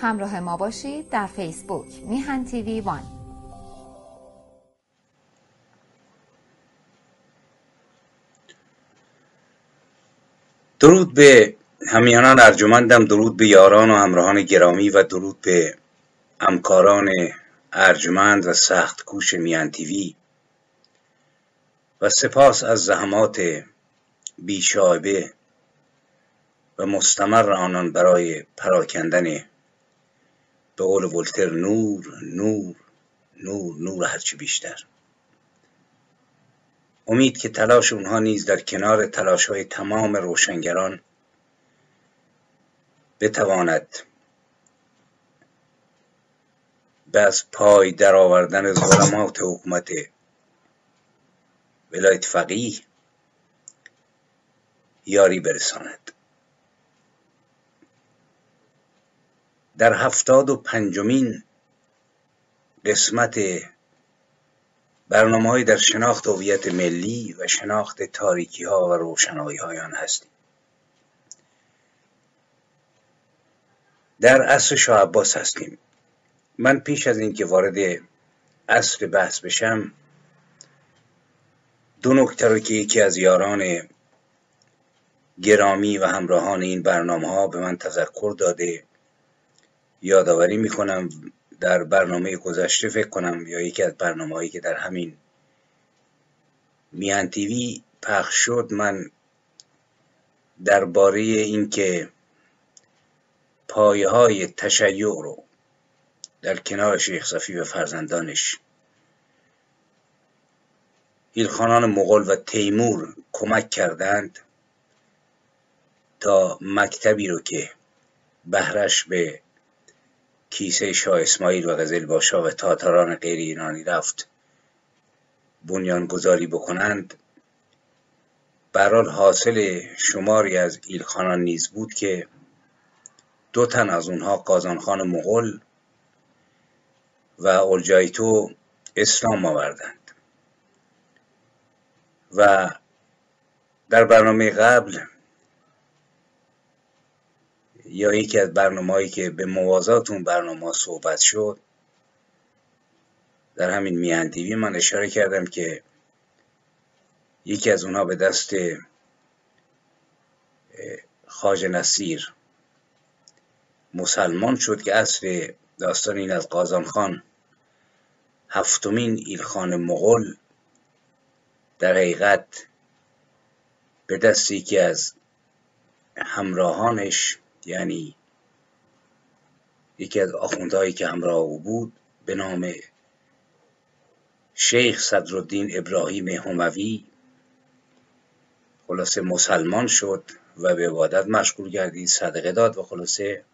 همراه ما باشید در فیسبوک میهن تیوی وان. درود به همیانان ارجمندم درود به یاران و همراهان گرامی و درود به همکاران ارجمند و سخت کوش میان تیوی. و سپاس از زحمات بیشایبه و مستمر آنان برای پراکندن به قول ولتر نور نور نور نور هرچی بیشتر. امید که تلاش اونها نیز در کنار تلاش های تمام روشنگران بتواند به از پای درآوردن ظلمات حکومت ولایت فقیه یاری برساند. در هفتاد و پنجمین قسمت برنامه در شناخت هویت ملی و شناخت تاریکی ها و روشنایی های آن هستیم. در عصر شاه عباس هستیم. من پیش از اینکه وارد عصر بحث بشم دو نکته رو که یکی از یاران گرامی و همراهان این برنامه ها به من تذکر داده. یادآوری می‌کنم در برنامه گذشته فکر کنم یا یکی از برنامه هایی که در همین میان تیوی پخش شد من درباره اینکه پایه های تشیع رو در کنار شیخ صفی و فرزندانش ایلخانان مغول و تیمور کمک کردند تا مکتبی رو که بهرش به کیسه شاه اسماعیل و غزل باشا و تاتاران غیر ایرانی رفت. بنیانگذاری بکنند. برال حاصل شماری از ایلخانان نیز بود که دو تن از اونها قازانخان مغول و اولجایتو اسلام آوردند. و در برنامه قبل یا یکی از برنامه که به موازات اون برنامه صحبت شد در همین میاندیوی من اشاره کردم که یکی از اونها به دست خاج نصیر مسلمان شد که اصل داستان این از قازان خان هفتمین ایلخان مغول در حقیقت به دست یکی از همراهانش یعنی یکی از آخوندهایی که همراه او بود به نام شیخ صدرالدین ابراهیم هموی خلاصه مسلمان شد و به عبادت مشغول گردید صدقه داد و خلاصه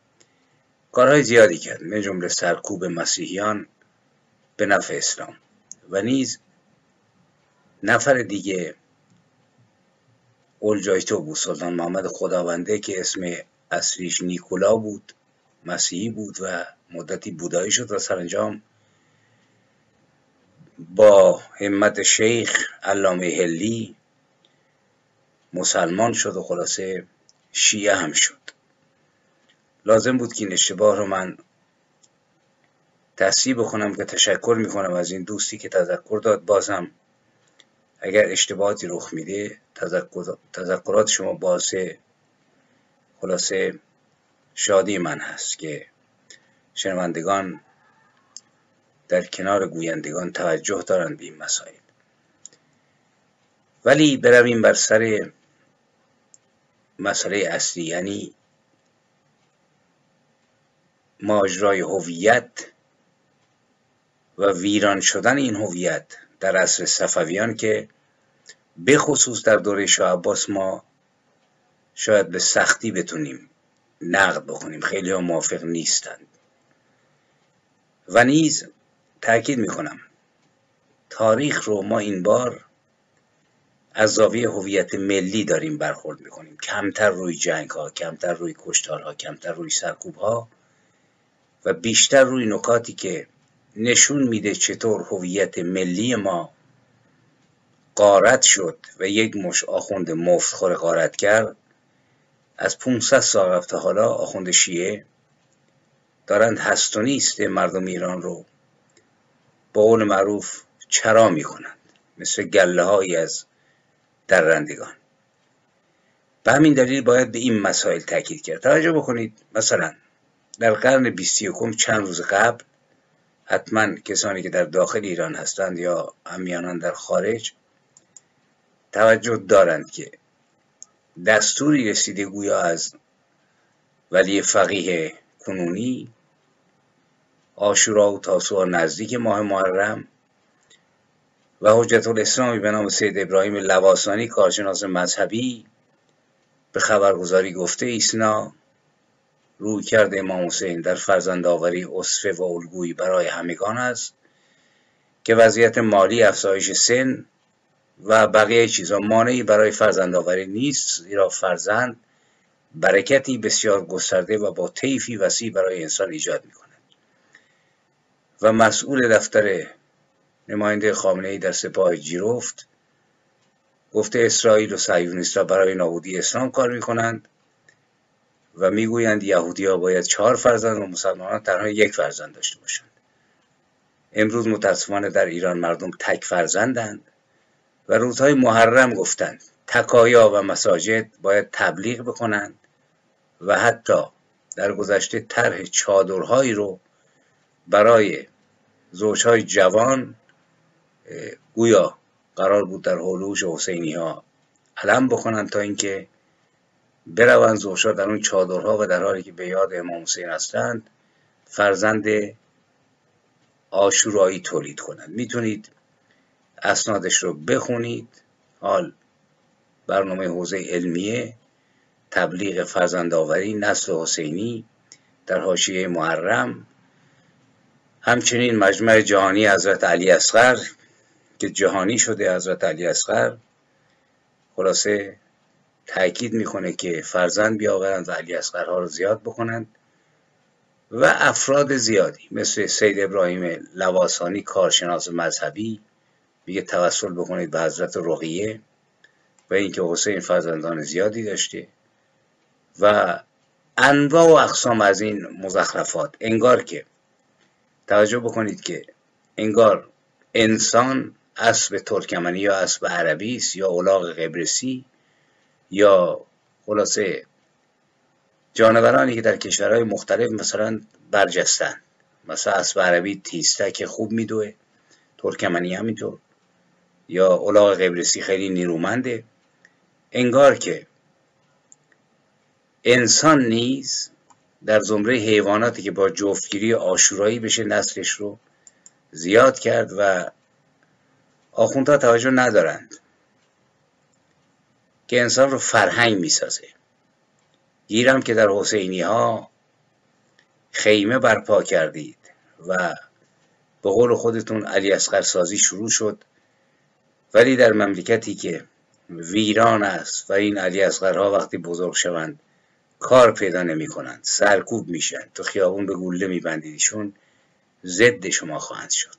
کارهای زیادی کرد. من جمله سرکوب مسیحیان به نفع اسلام. و نیز نفر دیگه اولجایتو بود سلطان محمد خداونده که اسم اصلیش نیکولا بود مسیحی بود و مدتی بودایی شد و سرانجام با همت شیخ علامه هلی مسلمان شد و خلاصه شیعه هم شد. لازم بود که این اشتباه رو من تصحیح بکنم که تشکر می‌کنم از این دوستی که تذکر داد. بازم اگر اشتباهاتی رخ میده تذکرات شما باعث خلاصه شادی من هست که شنوندگان در کنار گویندگان توجه دارند به این مسائل. ولی برویم بر سر مسئله اصلی یعنی ماجرای هویت و ویران شدن این هویت در عصر صفویان که به خصوص در دوره شاه عباس ما شاید به سختی بتونیم نقد بکنیم خیلی ها موافق نیستند و نیز تاکید می‌کنم تاریخ رو ما این بار از زاویه هویت ملی داریم برخورد می‌کنیم. کمتر روی جنگ ها کمتر روی کشتارها کمتر روی سرکوب ها و بیشتر روی نکاتی که نشون میده چطور هویت ملی ما قارت شد و یک مش آخوند مفتخور قارت کرد از 500 سال رفته حالا آخوند شیعه دارند هست و نیست مردم ایران رو با قول معروف چرا می‌کنند مثل گله هایی از درندگان. به همین دلیل باید به این مسائل تاکید کرد. توجه بکنید مثلا در قرن بیستی چند روز قبل حتما کسانی که در داخل ایران هستند یا امیانان در خارج توجه دارند که دستوری رسیده گویا از ولی فقیه کنونی آشورا و تاسوعا نزدیک ماه محرم و حجت الاسلامی به نام سید ابراهیم لواسانی کارشناس مذهبی به خبرگزاری گفته ایسنا روی کرده امام حسین در فرزند آوری اصفه و الگویی برای همگان است که وضعیت مالی افزایش سن و بقیه چیزا. مانعی برای فرزند آوری نیست زیرا فرزند برکتی بسیار گسترده و با طیفی وسیع برای انسان ایجاد می کند و مسئول دفتر نماینده خامنه ای در سپاه جیرفت گفته اسرائیل و صهیونیستها برای نابودی اسلام کار می کنند و می‌گویند یهودی ها باید چهار فرزند و مسلمانان تنها یک فرزند داشته باشند. امروز متاسفانه در ایران مردم تک فرزندند. و روزهای محرم گفتند. تکایا و مساجد باید تبلیغ بکنند و حتی در گذشته طرح چادرهایی رو برای زوجهای جوان گویا قرار بود در هلوش حسینی ها علم بکنند تا اینکه بروند زوجها در اون چادرها و در حالی که به یاد امام حسین هستند فرزند آشورایی تولید کنند. می‌تونید اسنادش رو بخونید. حال برنامه حوزه علمیه تبلیغ فرزندآوری نسل حسینی در حاشیه محرم. همچنین مجمع جهانی حضرت علی اصغر که جهانی شده حضرت علی اصغر خلاصه تاکید می‌کنه که فرزند بیاورند و علی اصغرها رو زیاد بکنند و افراد زیادی مثل سید ابراهیم لواسانی کارشناس مذهبی میگه توسل بکنید به حضرت رقیه و اینکه حسین فرزندان زیادی داشته و انواع و اقسام از این مزخرفات. انگار که توجه بکنید که انگار انسان اسب ترکمنی یا اسب عربی است یا اولاغ قبرسی یا خلاصه جانورانی که در کشورهای مختلف مثلا برجستن. مثلا اسب عربی که خوب میدوه ترکمنی همینطور. یا اولاغ قبرسی خیلی نیرومنده. انگار که انسان نیز در زمره حیواناتی که با جفتگیری آشورایی بشه نسلش رو زیاد کرد و آخوندها توجه ندارند که انسان رو فرهنگ می‌سازه. گیرم که در حسینی ها خیمه برپا کردید و به قول خودتون علی اسقر سازی شروع شد. ولی در مملکتی که ویران است و این علی اصغرها وقتی بزرگ شوند کار پیدا نمی کنند سرکوب میشن تو خیابون به گوله میبندیدشون ضد شما خواهند شد.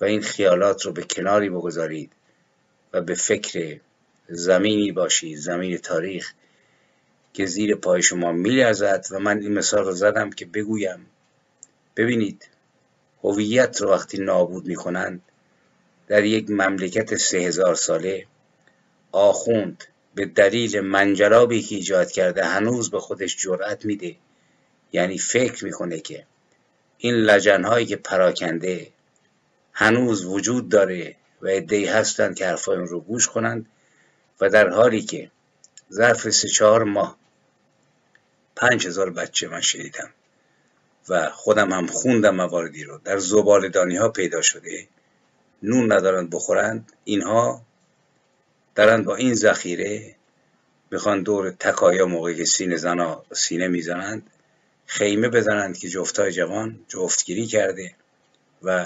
و این خیالات رو به کناری بگذارید و به فکر زمینی باشید زمین تاریخ که زیر پای شما میلرزد. و من این مثال رو زدم که بگویم ببینید هویت رو وقتی نابود می‌کنند در یک مملکت سه هزار ساله آخوند به دلیل منجلابی که ایجاد کرده هنوز به خودش جرأت میده. یعنی فکر می‌کنه که این لجنهایی که پراکنده هنوز وجود داره و ادهی هستند که حرفای اون رو گوش کنند و در حالی که ظرف سه چهار ماه پنج هزار بچه من شنیدم و خودم هم خوندم مواردی رو. در زبالدانی ها پیدا شده. نون ندارند بخورند اینها دارند با این ذخیره می‌خوان دور تکایا موقعی که سینه زنا سینه می‌زنند خیمه بزنند که جفتای جوان جفتگیری کرده و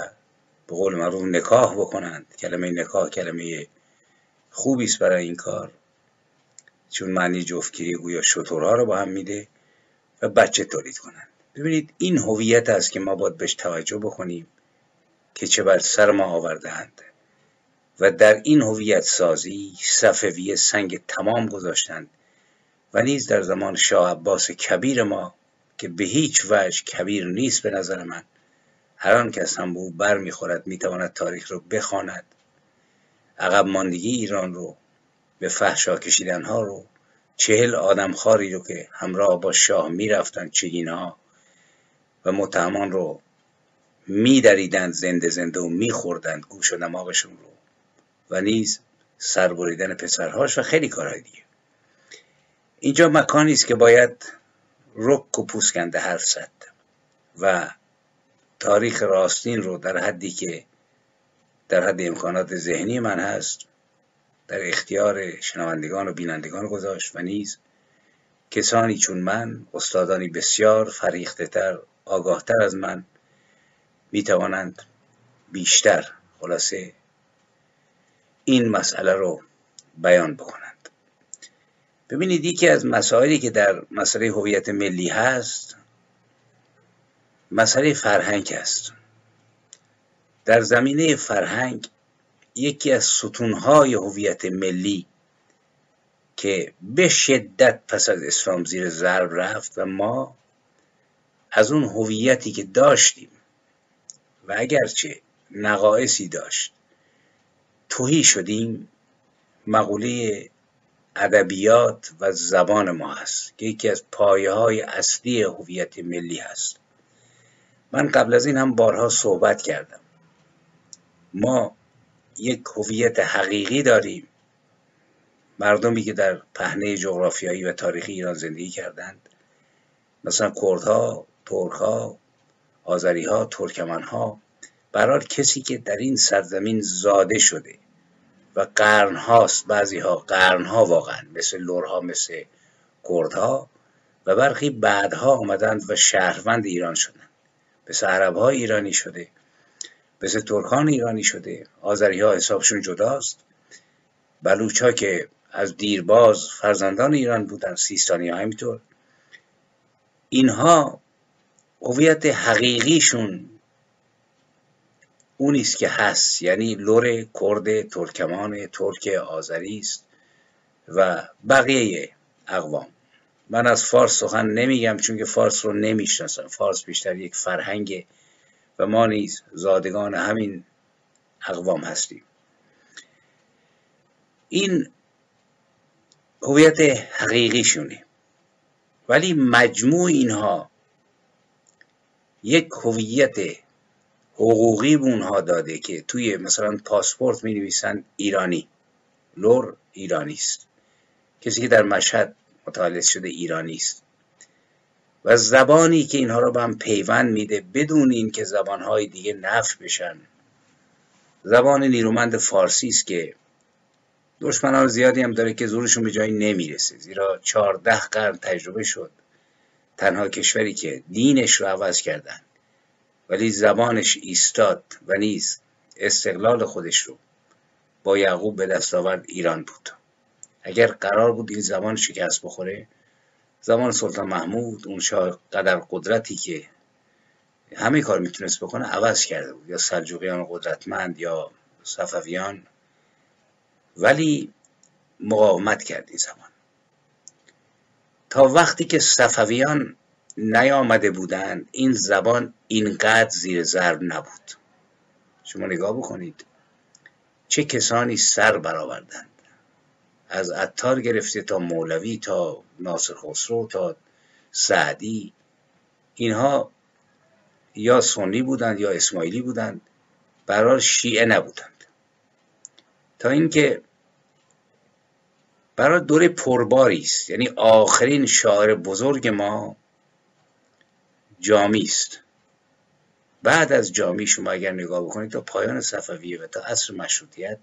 به قول معروف نکاح بکنند. کلمه نکاح کلمه خوبی است برای این کار چون معنی جفتگیری گویا شطورها رو با هم میده و بچه تولید کنند. ببینید این هویت است که ما باید بهش توجه بکنیم. که چه بر سر ما آوردهاند. و در این هویت سازی صفوی سنگ تمام گذاشتند و نیز در زمان شاه عباس کبیر ما که به هیچ وجه کبیر نیست به نظر من هر آن کس هم به او بر می‌خورد می‌تواند تاریخ رو بخواند. عقب ماندگی ایران رو به فحشا کشیدن ها رو چهل آدم خاری رو که همراه با شاه می‌رفتن چگین ها و متهمان رو میدریدند زنده زنده و میخوردند گوش و دماغشون رو. و نیز سربریدن پسرهاش و خیلی کارهای دیگه. اینجا مکانی است که باید رک و پوسکنده حرف زد و تاریخ راستین رو در حدی که در حد امکانات ذهنی من هست در اختیار شنوندگان و بینندگان گذاشت و نیز کسانی چون من استادانی بسیار فریخته تر آگاهتر از من می توانند بیشتر خلاصه این مسئله رو بیان بکنند. ببینید یکی از مسائلی که در مسئله هویت ملی هست مسئله فرهنگ است. در زمینه فرهنگ یکی از ستونهای هویت ملی که به شدت پس از اسلام زیر ضرب رفت و ما از اون هویتی که داشتیم و اگرچه نقایصی داشت. توهی شدیم. مقوله ادبیات و زبان ما هست که یکی از پایه های اصلی هویت ملی هست. من قبل از این هم بارها صحبت کردم. ما یک هویت حقیقی داریم. مردمی که در پهنه جغرافیایی و تاریخی ایران زندگی کردند. مثلا کردها، ترکها، آذریها، ترکمنها برای کسی که در این سرزمین زاده شده و قرنهاست بعضی ها قرنها واقعا مثل لورها مثل کردها و برخی بعدها آمدند و شهروند ایران شدند. مثل عرب ها ایرانی شده مثل ترکان ایرانی شده. آذری ها حسابشون جداست. بلوچ ها که از دیرباز فرزندان ایران بودن سیستانی ها همینطور. اینها هویت حقیقیشون اونی است که هست. یعنی لور کرد ترکمان ترک آذری است و بقیه اقوام. من از فارس سخن نمیگم چون که فارس رو نمی‌شناسم. فارس بیشتر یک فرهنگ و ما نیز زادگان همین اقوام هستیم. این هویت حقیقیشونه. ولی مجموع اینها یک هویت حقوقی به اونها داده که توی مثلا پاسپورت می نویسن ایرانی. لور ایرانی است. کسی که در مشهد متولد شده ایرانی است. و زبانی که اینها را به هم پیوند میده بدون اینکه زبانهای دیگه نف بشن. زبان نیرومند فارسی است که دشمنان زیادی هم داره که زورشون به جایی نمی‌رسه. زیرا چهارده قرن تجربه شد. تنها کشوری که دینش رو عوض کردن ولی زبانش ایستاد و نیز استقلال خودش رو با یعقوب به دست آورد ایران بود. اگر قرار بود این زبان شکست بخوره زمان سلطان محمود اون شاه قدر قدرتی که همه کار می‌تونست بکنه عوض کرده بود یا سلجوقیان قدرتمند یا صفویان. ولی مقاومت کرد این زمان. تا وقتی که صفویان نیامده بودند این زبان اینقدر زیر ضرب نبود. شما نگاه بکنید چه کسانی سر برآوردند. از عطار گرفته تا مولوی تا ناصر خسرو تا سعدی. اینها یا سنی بودند یا اسماعیلی بودند. برای شیعه نبودند. تا اینکه برای دوره پرباری است. یعنی آخرین شاعر بزرگ ما جامی است. بعد از جامی شما اگر نگاه بکنید تا پایان صفویه و تا عصر مشروطیت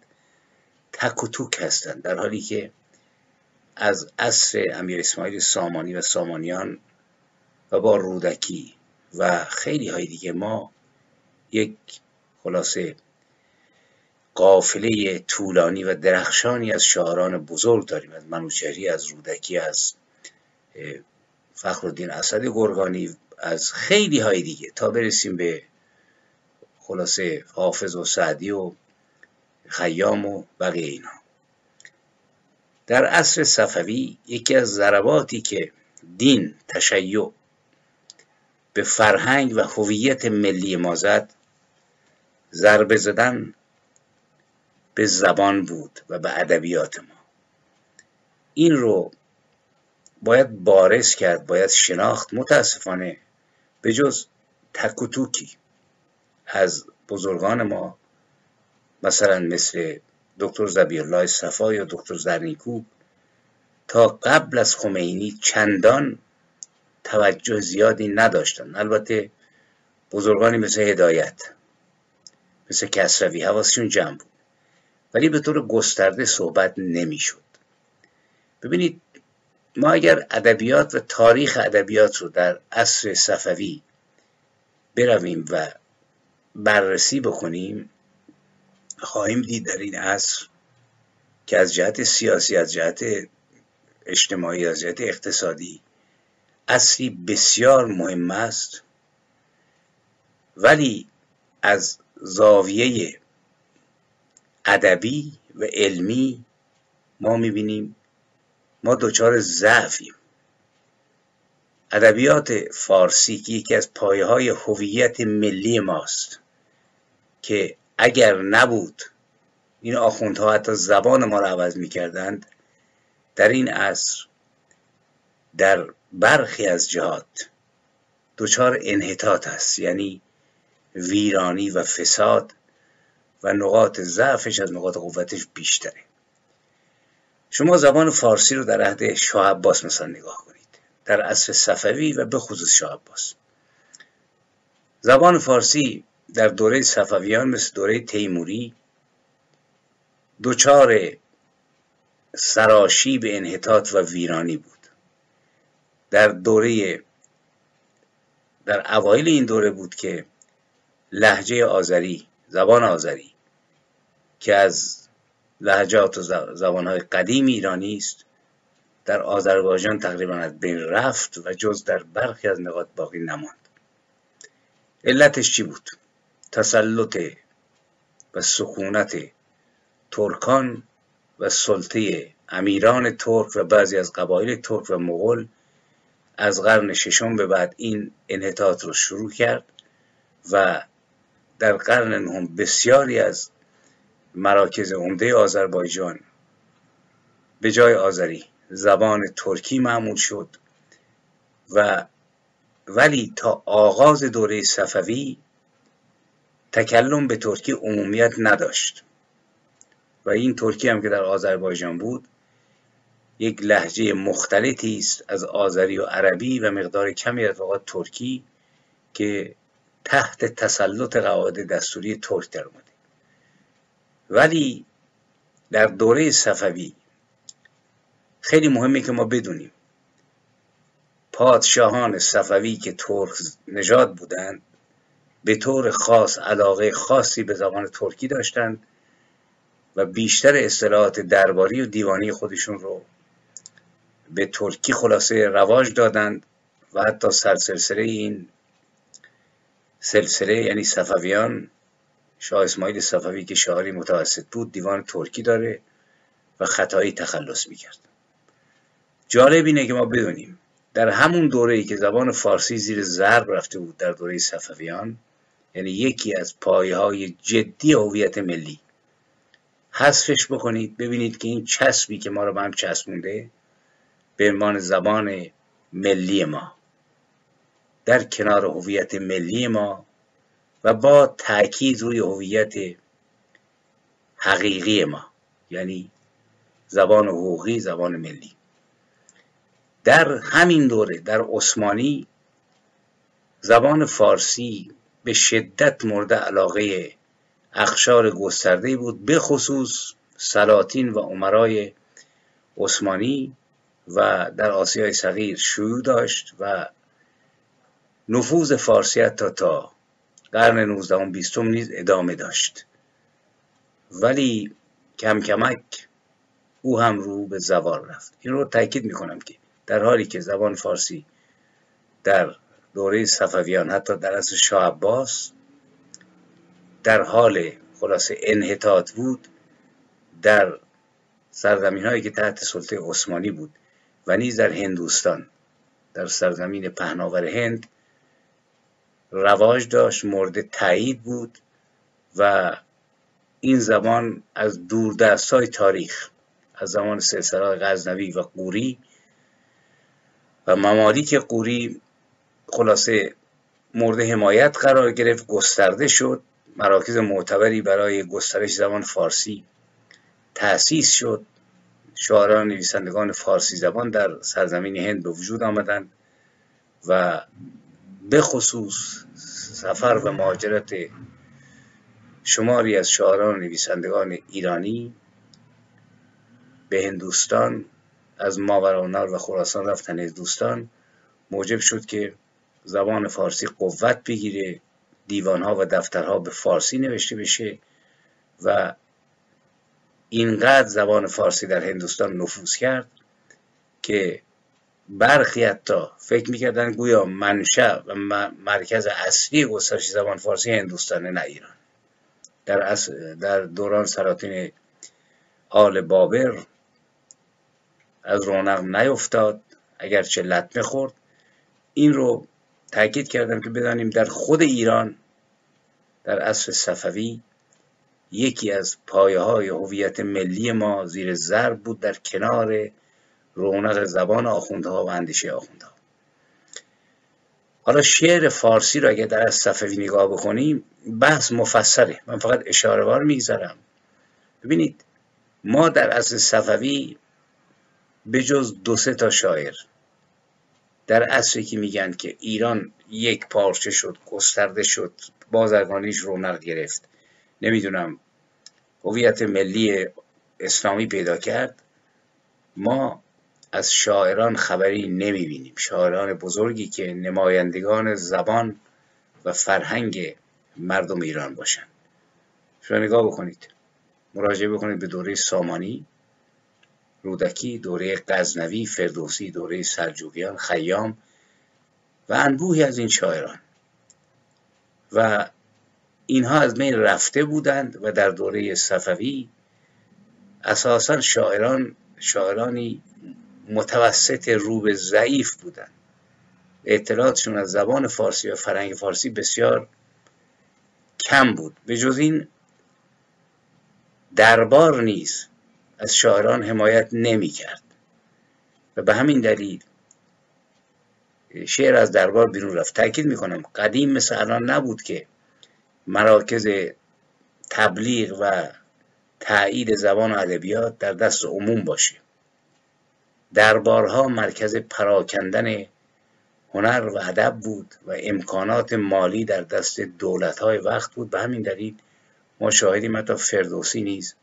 تک و توک هستند. در حالی که از عصر امیر اسماعیل سامانی و سامانیان و با رودکی و خیلی های دیگه ما یک خلاصه قافله طولانی و درخشانی از شاعران بزرگ داریم از منوچهری از رودکی از فخرالدین اسد گرگانی از خیلی های دیگه. تا برسیم به خلاصه حافظ و سعدی و خیام و بقیه اینا در عصر صفوی یکی از ضرباتی که دین تشیع به فرهنگ و هویت ملی ما زد ضربه زدن به زبان بود و به ادبیات ما. این رو باید بارز کرد باید شناخت. متاسفانه به جز تکوتوکی از بزرگان ما مثلا مثل دکتر زبی الله صفا یا دکتر زرنیکو تا قبل از خمینی چندان توجه زیادی نداشتن البته بزرگانی مثل هدایت مثل کسروی حواسشون جمع بود. ولی به طور گسترده صحبت نمی‌شد. ببینید ما اگر ادبیات و تاریخ ادبیات رو در عصر صفوی برویم و بررسی بکنیم خواهیم دید در این عصر که از جهت سیاسی از جهت اجتماعی از جهت اقتصادی اصلی بسیار مهم است. ولی از زاویه ادبی و علمی ما می‌بینیم. ما دچار ضعفیم. ادبیات فارسی که یکی از پایه های هویت ملی ماست که اگر نبود این آخوندها حتی زبان ما را عوض می‌کردند در این عصر در برخی از جهات دچار انحطاط است. یعنی ویرانی و فساد و نقاط ضعفش از نقاط قوتش بیشتره. شما زبان فارسی رو در عهد شاه عباس مثلا نگاه کنید. در عصر صفوی و به خصوص شاه عباس. زبان فارسی در دوره صفویان مثل دوره تیموری دچار سراشی به انحطاط و ویرانی بود. در دوره در اوایل این دوره بود که لحجه آذری زبان آذری که از لحجات و زبانهای قدیم ایرانی است در آذربایجان تقریبا از بین رفت و جز در برخی از نقاط باقی نماند. علتش چی بود؟ تسلط و سکونت ترکان و سلطه امیران ترک و بعضی از قبایل ترک و مغول از قرن ششم به بعد این انحطاط رو شروع کرد و در قرن نهم بسیاری از مراکز عمده آذربایجان به جای آذری زبان ترکی معمول شد و ولی تا آغاز دوره صفوی تکلم به ترکی عمومیت نداشت. و این ترکی هم که در آذربایجان بود یک لحجه مختلطی است از آذری و عربی و مقدار کمی از ترکی که تحت تسلط قواعد دستوری ترک در اومده ولی در دوره صفوی خیلی مهمه که ما بدونیم پادشاهان صفوی که ترک نژاد بودند به طور خاص علاقه خاصی به زبان ترکی داشتند و بیشتر اصطلاحات درباری و دیوانی خودشون رو به ترکی خلاصه رواج دادند و حتی سرسلسله این سلسله یعنی صفویان شاه اسماعیل صفوی که شاعری متوسط بود دیوان ترکی داره و خطایی تخلص می‌کرد. جالب اینه که ما بدونیم در همون دوره ای که زبان فارسی زیر ضرب رفته بود در دوره صفویان یعنی یکی از پایه های جدی هویت ملی. حذفش بکنید ببینید که این چسبی که ما رو به هم چسبونده به عنوان زبان ملی ما. در کنار هویت ملی ما و با تاکید روی هویت حقیقی ما یعنی زبان حقوقی زبان ملی. در همین دوره در عثمانی زبان فارسی به شدت مورد علاقه اخشار گسترده بود به خصوص سلاطین و عمرای عثمانی و در آسیای صغیر شیوع داشت و نفوذ فارسی تا تا. قرن 19 بیستم نیز ادامه داشت. ولی کم کمک او هم رو به زوال رفت. این رو تاکید می‌کنم که در حالی که زبان فارسی در دوره صفویان حتی در اصل شاه عباس در حال خلاصه انحطاط بود در سرزمین هایی که تحت سلطه عثمانی بود و نیز در هندوستان در سرزمین پهناور هند رواج داشت مورد تایید بود و این زبان از دوردست های تاریخ از زمان سلسله غزنوی و قوری و ممالیک قوری خلاصه مورد حمایت قرار گرفت گسترده شد مراکز معتبری برای گسترش زبان فارسی تأسیس شد. شاعران نویسندگان فارسی زبان در سرزمین هند به وجود آمدند و به خصوص سفر و مهاجرت شماری از شاعران و نویسندگان ایرانی به هندوستان از ماورانار و خراسان رفتن هندوستان موجب شد که زبان فارسی قوت بگیره دیوانها و دفترها به فارسی نوشته بشه و اینقدر زبان فارسی در هندوستان نفوذ کرد که برخی حتی فکر می‌کردن گویا منشأ و مرکز اصلی گسترش زبان فارسی هندوستان نه ایران. در, در دوران سلاطین آل بابر از رونق نیفتاد. اگرچه لطمه خورد این رو تاکید کردم که بدانیم در خود ایران در عصر صفوی یکی از پایه های هویت ملی ما زیر ضرب بود در کنار رونق زبان آخوندها و اندیشه آخوندها. حالا شعر فارسی را اگر در از صفوی نگاه بکنیم بحث مفصله. من فقط اشاره وار می‌گذارم. ببینید ما در اصل صفوی به جز دو سه تا شاعر در عصری که میگن که ایران یک پارچه شد گسترده شد بازرگانیش رونق گرفت نمی‌دونم هویت ملی اسلامی پیدا کرد ما از شاعران خبری نمی‌بینیم. شاعران بزرگی که نمایندگان زبان و فرهنگ مردم ایران باشند. شما نگاه بکنید. مراجعه بکنید به دوره سامانی رودکی دوره غزنوی فردوسی دوره سلجوقیان خیام و انبوهی از این شاعران. و اینها از بین رفته بودند و در دوره صفوی اساسا شاعران شاعرانی متوسط رو به ضعیف بودند اطلاعاتشون از زبان فارسی و فرهنگ فارسی بسیار کم بود. به جز این دربار نیز از شاعران حمایت نمی کرد و به همین دلیل شعر از دربار بیرون رفت. تاکید می‌کنم قدیم مثل الان نبود که مراکز تبلیغ و تایید زبان و ادبیات در دست عموم باشه. دربارها مرکز پراکندن هنر و ادب بود و امکانات مالی در دست دولتهای وقت بود. به همین دلیل ما شاهدیم حتی فردوسی نیز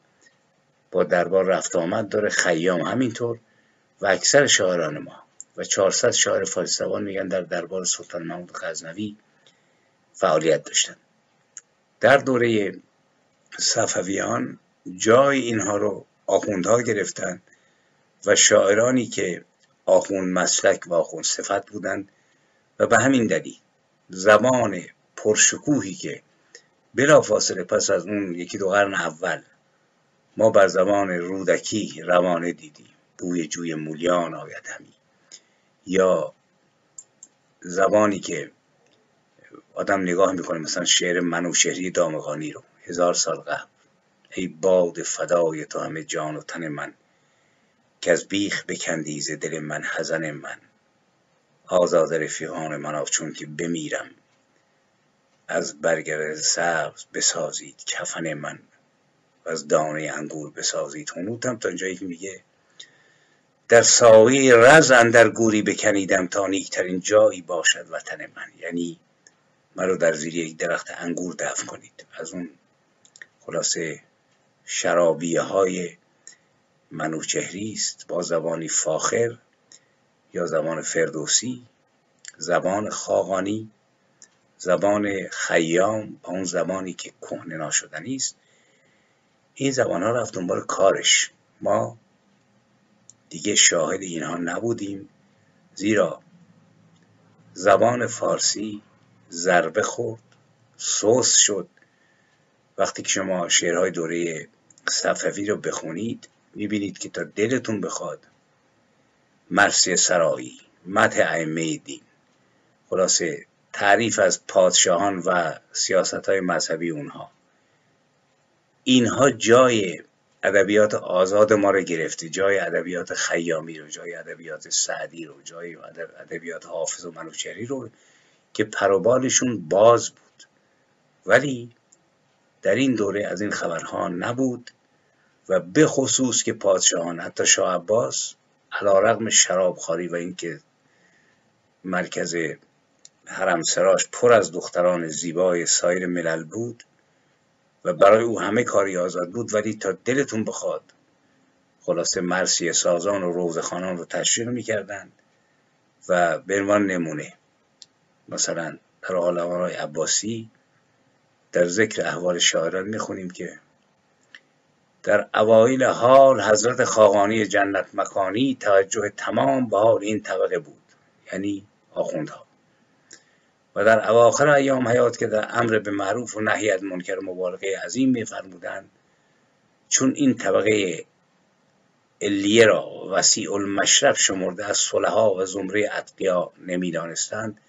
با دربار رفت آمد داره خیام همینطور. و اکثر شاعران ما و 400 شاعر فارسی میگن در دربار سلطان محمود غزنوی فعالیت داشتن. در دوره صفویان جای اینها رو آخوندها گرفتن. و شاعرانی که آخوند مسلک و آخوند صفت بودند و به همین دلیل زبان پرشکوهی که بلافاصله پس از اون یکی دو قرن اول ما بر زبان رودکی روانه دیدیم. بوی جوی مولیان آید همی. یا زبانی که آدم نگاه می‌کنه مثلا شعر منوشهری دامغانی رو هزار سال قبل. ای باد فدای تو همه جان و تن من. از بیخ بکندی ز دل من حزن من. آزاد رفیقان من چون که بمیرم. از برگر سبز بسازید کفن من. و از دانه انگور بسازید هنوتم تا جایی که میگه. در سایه رز اندر گوری بکنیدم تا نیکترین جایی باشد وطن من. یعنی مرا در زیر یک درخت انگور دفن کنید. از اون خلاصه شرابیه های منوچهری است. با زبانی فاخر یا زبان فردوسی. زبان خاقانی زبان خیام با اون زبانی که کهنه ناشدنی است. این زبان ها رفت دنبال کارش. ما دیگه شاهد اینها نبودیم. زیرا زبان فارسی ضربه خورد سوس شد. وقتی که شما شعرهای دوره صفوی رو بخونید می‌بینید که تا دلتون بخواد مرسی سرایی مت ائمه دین. خلاصه تعریف از پادشاهان و سیاست های مذهبی اونها. اینها جای ادبیات آزاد ما رو گرفته جای ادبیات خیامی رو جای ادبیات سعدی رو جای ادبیات حافظ و منوچهری رو که پروبالشون باز بود. ولی در این دوره از این خبرها نبود. و به خصوص که پادشاهان حتی شاه عباس علا رقم شرابخواری و اینکه مرکز حرم سراش پر از دختران زیبای سایر ملل بود و برای او همه کاری آزاد بود ولی تا دلتون بخواد خلاصه مرسی سازان و روزخانان رو تشویق می‌کردند و به عنوان نمونه مثلا در عالمان عباسی در ذکر احوال شاعران می‌خونیم که در اوایل حال حضرت خاقانی جنت مکانی توجه تمام به حال این طبقه بود یعنی آخوندها. و در اواخر ایام حیات که در امر به معروف و نهی از منکر مبالغه عظیم میفرمودند چون این طبقه الیه را وسیع المشرب شمرده از صلحا و زمره اتقیا نمی‌دانستند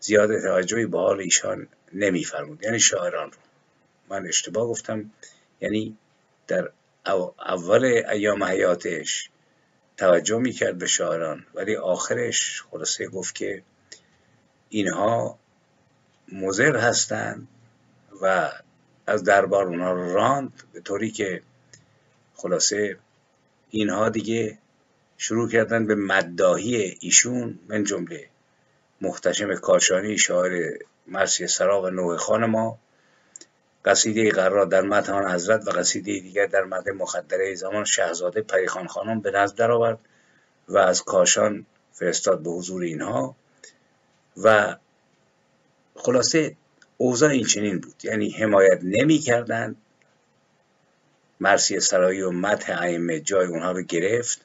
زیاد توجهی به حال ایشان نمیفرمود. یعنی شاعران رو. من اشتباه گفتم یعنی در اول ایام حیاتش توجه می‌کرد به شاعران ولی آخرش خلاصه گفت که اینها مزر هستند و از دربار اونها راند به طوری که خلاصه اینها دیگه شروع کردن به مداهی ایشون من جمله محتشم کاشانی شاعر مرسی سرا و نوه خان ما قصیده قرار در متان حضرت و قصیده دیگر در مد مخدره زمان شهزاده پریخان خانم به نزد درآورد و از کاشان فرستاد به حضور اینها و خلاصه اوضاع این چنین بود. یعنی حمایت نمی کردن مرثیه سرایی و مدح ائمه جای اونها رو گرفت.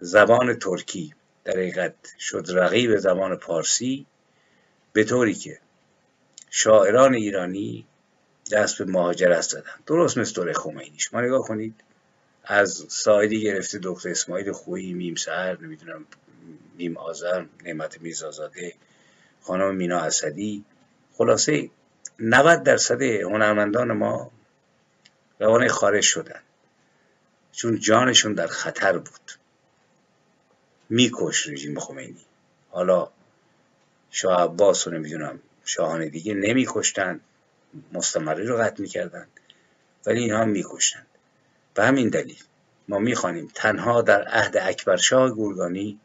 زبان ترکی در حقیقت شد رقیب زبان پارسی به طوری که شاعران ایرانی دست به مهاجرت زدن. درست مثل دوره خمینی شما نگاه کنید از ساعدی گرفته دکتر اسماعیل خویی میم سحر نمی‌دونم میم آزرم نعمت میرزازاده خانم مینا اسدی. خلاصه 90 درصد هنرمندان ما روانه خارج شدن. چون جانشون در خطر بود. میکش رژیم خمینی. حالا شاه عباس رو نمی‌دونم شاهان دیگه نمیکشتن. مستمری رو قطع می‌کردن. ولی اینها میکشتند. به همین دلیل ما می‌خوانیم تنها در عهد اکبرشاه گورگانی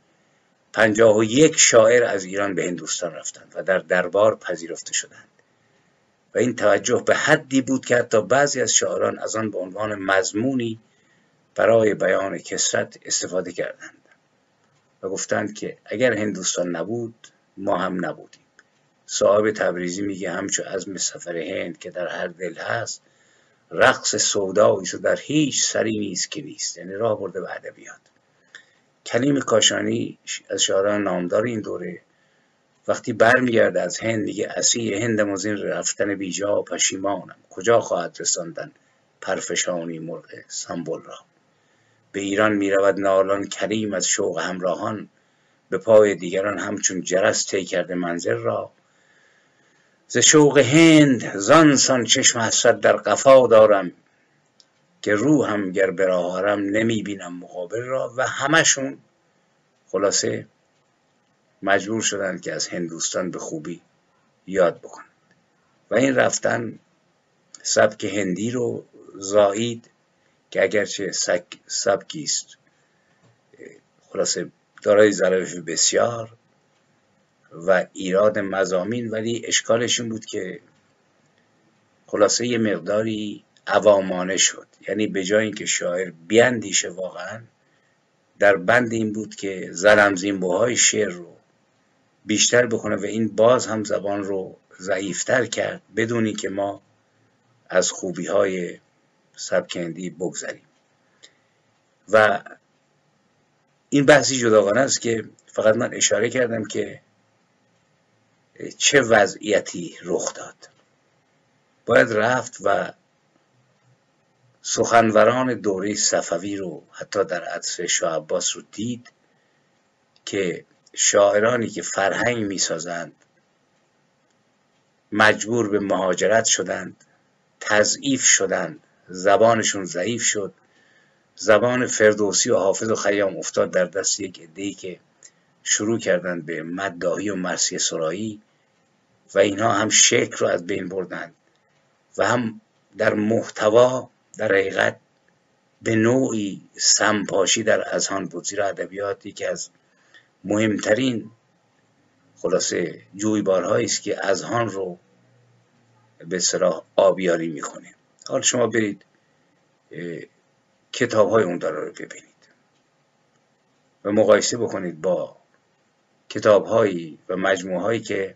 پنجاه و یک شاعر از ایران به هندوستان رفتند و در دربار پذیرفته شدند. و این توجه به حدی بود که حتی بعضی از شاعران از آن به عنوان مضمونی برای بیان کسرت استفاده کردند و گفتند که اگر هندوستان نبود ما هم نبودیم. صاحب تبریزی میگه همچو عزم سفر هند که در هر دل هست رقص سودایی و در هیچ سری نیست که نیست. یعنی راه برده به ادبیات. کلیم کاشانی از شاعران نامدار این دوره وقتی برمیگرده از هند میگه اسیر هندم از این رفتن بیجا پشیمانم. کجا خواهد رساندن پرفشانی مرغ سمبل را؟ به ایران می‌رود نالان کریم از شوق همراهان به پای دیگران همچون جرس طی کرده منزل را. ز شوق هند زان چشم حسرت در قفا دارم که روحم گر به نمی بینم مقابل را و همشون خلاصه مجبور شدن که از هندوستان به خوبی یاد بکنند. و این رفتن سبک هندی رو زایید که اگرچه سبکی است خلاصه دارای ظرف بسیار و ایراد مزامین ولی اشکالش این بود که خلاصه یه مقداری عوامانه شد. یعنی به جای اینکه شاعر بیاندیشه واقعا در بند این بود که زلم زیمبوهای شعر رو بیشتر بکنه و این باز هم زبان رو ضعیفتر کرد بدونی که ما از خوبی های سبکندی بگذریم. و این بحثی جداگانه است که فقط من اشاره کردم که چه وضعیتی رخ داد. باید رفت و سخنوران دوره صفوی رو حتی در عطف شاه عباس رو دید که شاعرانی که فرهنگ می‌سازند مجبور به مهاجرت شدند تضعیف شدند زبانشون ضعیف شد. زبان فردوسی و حافظ و خیام افتاد در دست یک عده‌ای که شروع کردند به مدداهی و مرسی سرایی. و اینها هم شکل رو از بین بردند و هم در محتوا در حقیقت به نوعی سمپاشی در اذهان بود. زیرا ادبیات یکی از مهمترین خلاصه جویبارهایی است که اذهان رو به صلاح آبیاری می‌کنه. حال شما برید کتاب های اون داره رو ببینید و مقایسه بکنید با کتاب هایی و مجموعه هایی که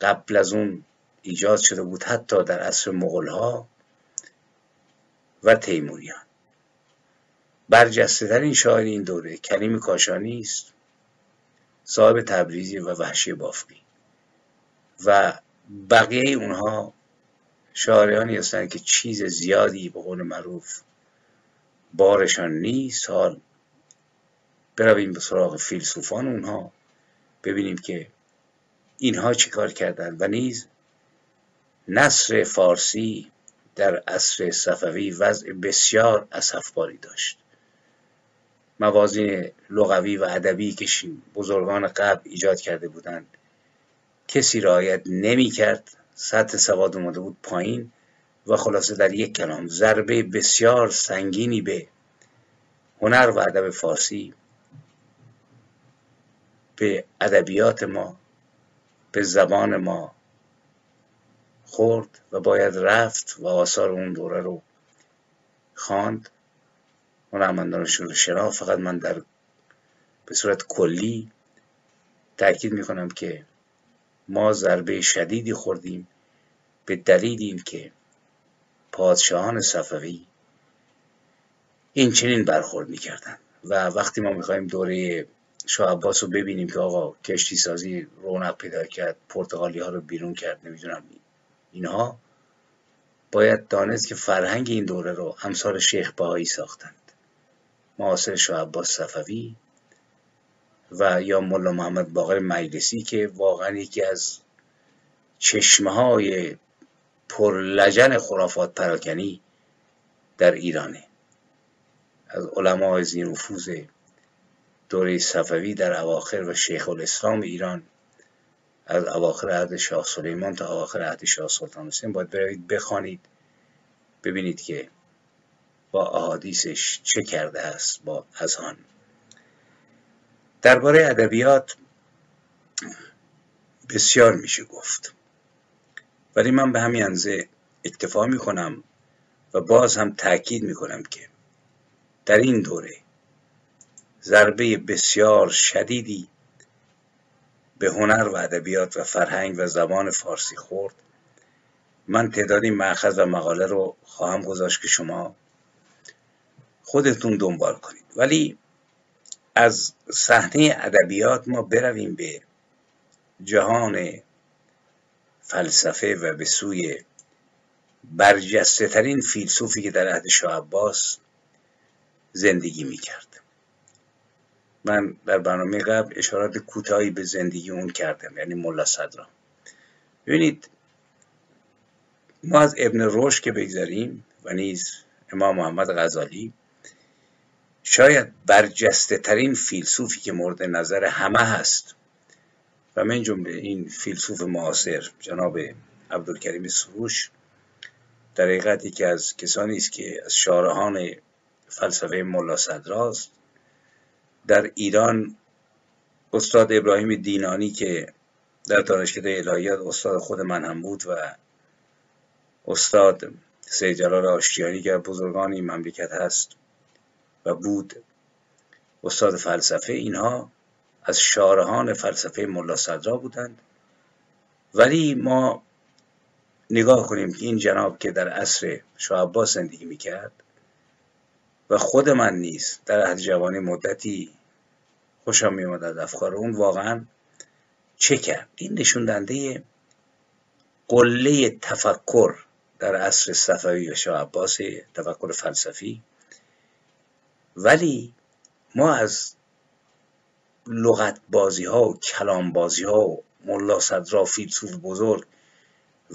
قبل از اون ایجاد شده بود حتی در عصر مغول ها و تیموریان. برجسته این شاعر این دوره کریم کاشانی است صاحب تبریزی و وحشی بافقی. و بقیه اونها شاعرانی هستند که چیز زیادی به قول معروف بارشان نیست. حال برویم به سراغ فیلسوفان اونها ببینیم که اینها چیکار کردند؟ و نیز نصر فارسی در عصر صفوی وضع بسیار اسفباری داشت. موازین لغوی و ادبی که بزرگان قبل ایجاد کرده بودند کسی رعایت نمی کرد. سطح سواد اومده بود پایین و خلاصه در یک کلام ضربه بسیار سنگینی به هنر و ادب فارسی به ادبیات ما به زبان ما خورد و باید رفت و آثار اون دوره رو خواند. هنرمندانشون رو شناخت فقط من در به صورت کلی تاکید می‌کنم که ما ضربه شدیدی خوردیم به دلیل که پادشاهان صفوی این چنین برخورد می‌کردن. و وقتی ما می‌خوایم دوره شاه عباس رو ببینیم که آقا کشتی سازی رونق پیدا کرد پرتغالی ها رو بیرون کرد نمی‌دونم. اینها باید دانست که فرهنگ این دوره رو امثال شیخ بهایی ساختند. معاصر شاه عباس صفوی و یا ملا محمد باقر مجلسی که واقعا یکی از چشمه های پرلجن خرافات پراکنی در ایرانه. از علمای زیر نفوذ دوره صفوی در اواخر و شیخ الاسلام ایران از اواخر عهد شاه سلیمان تا اواخر عهد شاه سلطان حسین باید بروید بخوانید ببینید که با احادیثش چه کرده است با اذهان درباره ادبیات بسیار میشه گفت. ولی من به همین انزه اکتفا می‌کنم و باز هم تاکید می‌کنم که در این دوره ضربه بسیار شدیدی به هنر و ادبیات و فرهنگ و زبان فارسی خورد. من تعدادی معخذ و مقاله رو خواهم گذاشت که شما خودتون دنبال کنید. ولی از صحنه ادبیات ما برویم به جهان فلسفه و به سوی برجسته ترین فیلسوفی که در عهد شاه عباس زندگی می کرد من در برنامه قبل اشارات کوتاهی به زندگی اون کردم یعنی ملا صدرا. ببینید ما از ابن روش که بگذاریم و نیز امام محمد غزالی شاید برجسته ترین فیلسوفی که مورد نظر همه هست. و من جمله این فیلسوف معاصر جناب عبدالکریم سروش در حقیقت یکی از کسانی است که از شارهان فلسفه ملا صدراست. در ایران استاد ابراهیم دینانی که در دانشکده الهیات استاد خود من هم بود و استاد سید جلال آشتیانی که بزرگان این مملکت هست و بود استاد فلسفه اینها از شارهان فلسفه ملا صدرا بودند. ولی ما نگاه کنیم که این جناب که در عصر شاه عباس زندگی می‌کرد و خود من نیست. در عهد جوانی مدتی خوشم میومد از افکار اون. واقعا چه کرد این نشون دنده قله تفکر در عصر صفوی و شاه عباس تفکر فلسفی. ولی ما از لغت بازی ها و کلام بازی ها و ملا صدرا فیلسوف بزرگ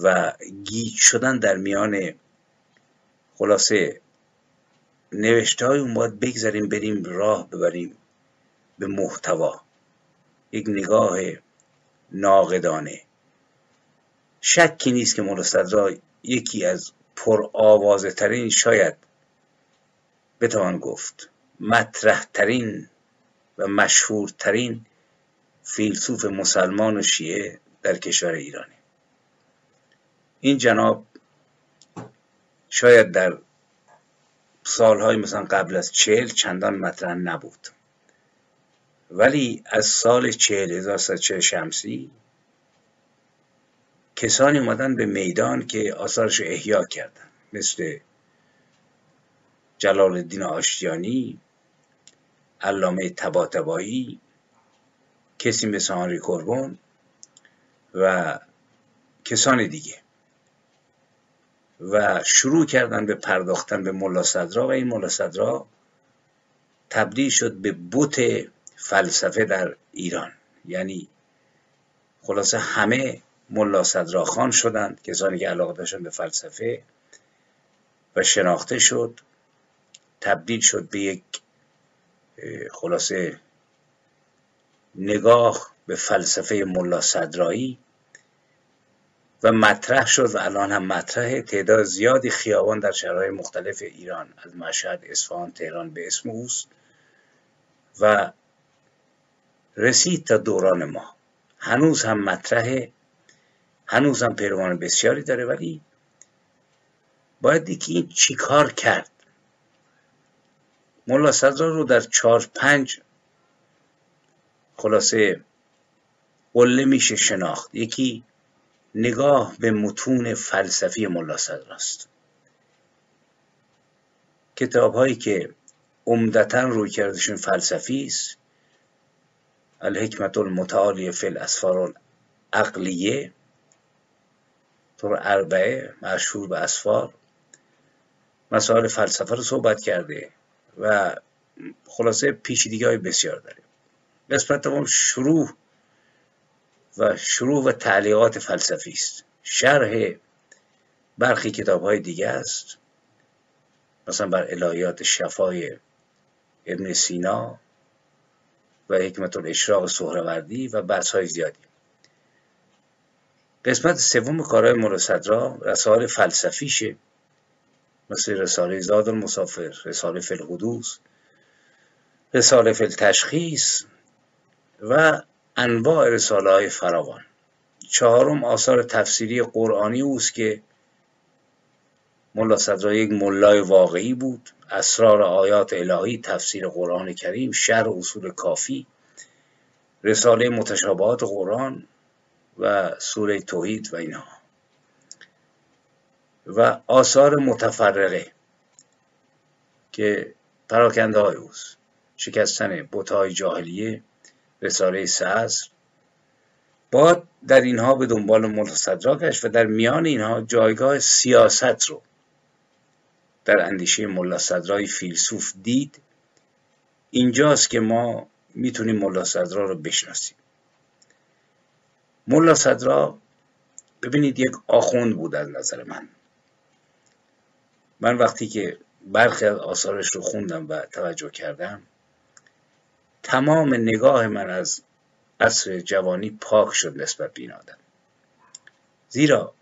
و گیج شدن در میان خلاصه نوشته های اون باید بگذاریم بریم راه ببریم به محتوا. یک نگاه ناقدانه. شکی نیست که مولا یکی از پر آوازه ترین شاید بتوان گفت مطرح ترین و مشهورترین فیلسوف مسلمان و شیعه در کشور ایرانی این جناب شاید در سالهای مثلا قبل از چهل چندان مطرح نبود. ولی از سال چهل هزار شمسی کسانی اومدن به میدان که آثارش احیا کردن. مثل جلال الدین آشتیانی علامه تباتبایی کسی مثل آنری کربون و کسان دیگه. و شروع کردن به پرداختن به ملا صدرا و این ملا صدرا تبدیل شد به بوت فلسفه در ایران. یعنی خلاصه همه ملا صدراخان شدند کسانی که علاقه داشتن به فلسفه و شناخته شد تبدیل شد به یک خلاصه نگاه به فلسفه ملا صدرایی. و مطرح شد و الان هم مطرح تعداد زیادی خیابان در شهرهای مختلف ایران از مشهد اصفهان تهران به اسم اوست. و رسید تا دوران ما. هنوز هم مطرح هنوز هم پیروان بسیاری داره. ولی باید دید که این چیکار کرد. ملا صدرا رو در چهار پنج خلاصه قله میشه شناخت. یکی نگاه به متون فلسفی ملا صدراست کتاب هایی که عمدتا روی کردشون فلسفی است. الحکمت المتعالی فی الاسفار العقلیه طور اربعه مشهور به اسفار. مسائل فلسفه رو صحبت کرده و خلاصه پیچیدگی های بسیار داره. قسمت شروع و شروع و تعلیقات فلسفی است. شرح برخی کتاب های دیگه است. مثلا بر الهیات شفای ابن سینا و حکمت الاشراق سهروردی و بحث های زیادی. قسمت سوم کارهای صدرا رسائل فلسفیشه. مثل رساله زاد المسافر رساله فی رساله فی و انواع رساله های فراوان. چهارم آثار تفسیری قرآنی اوست که ملا صدرا یک ملای واقعی بود. اسرار آیات الهی تفسیر قرآن کریم شرح اصول کافی رساله متشابهات قرآن و سوره توحید و اینها. و آثار متفرقه که پراکنده های اوست. شکستن بوتهای جاهلیه. رساله سعصر با در اینها به دنبال گشت و در میان اینها جایگاه سیاست رو در اندیشه ملا صدرای فیلسوف دید. اینجاست که ما می‌تونیم ملا صدرا رو بشناسیم. ملا صدرا ببینید یک آخوند بود از نظر من. من وقتی که برخی از آثارش رو خوندم و توجه کردم تمام نگاه من از عصر جوانی پاک شد نسبت به این آدم. زیرا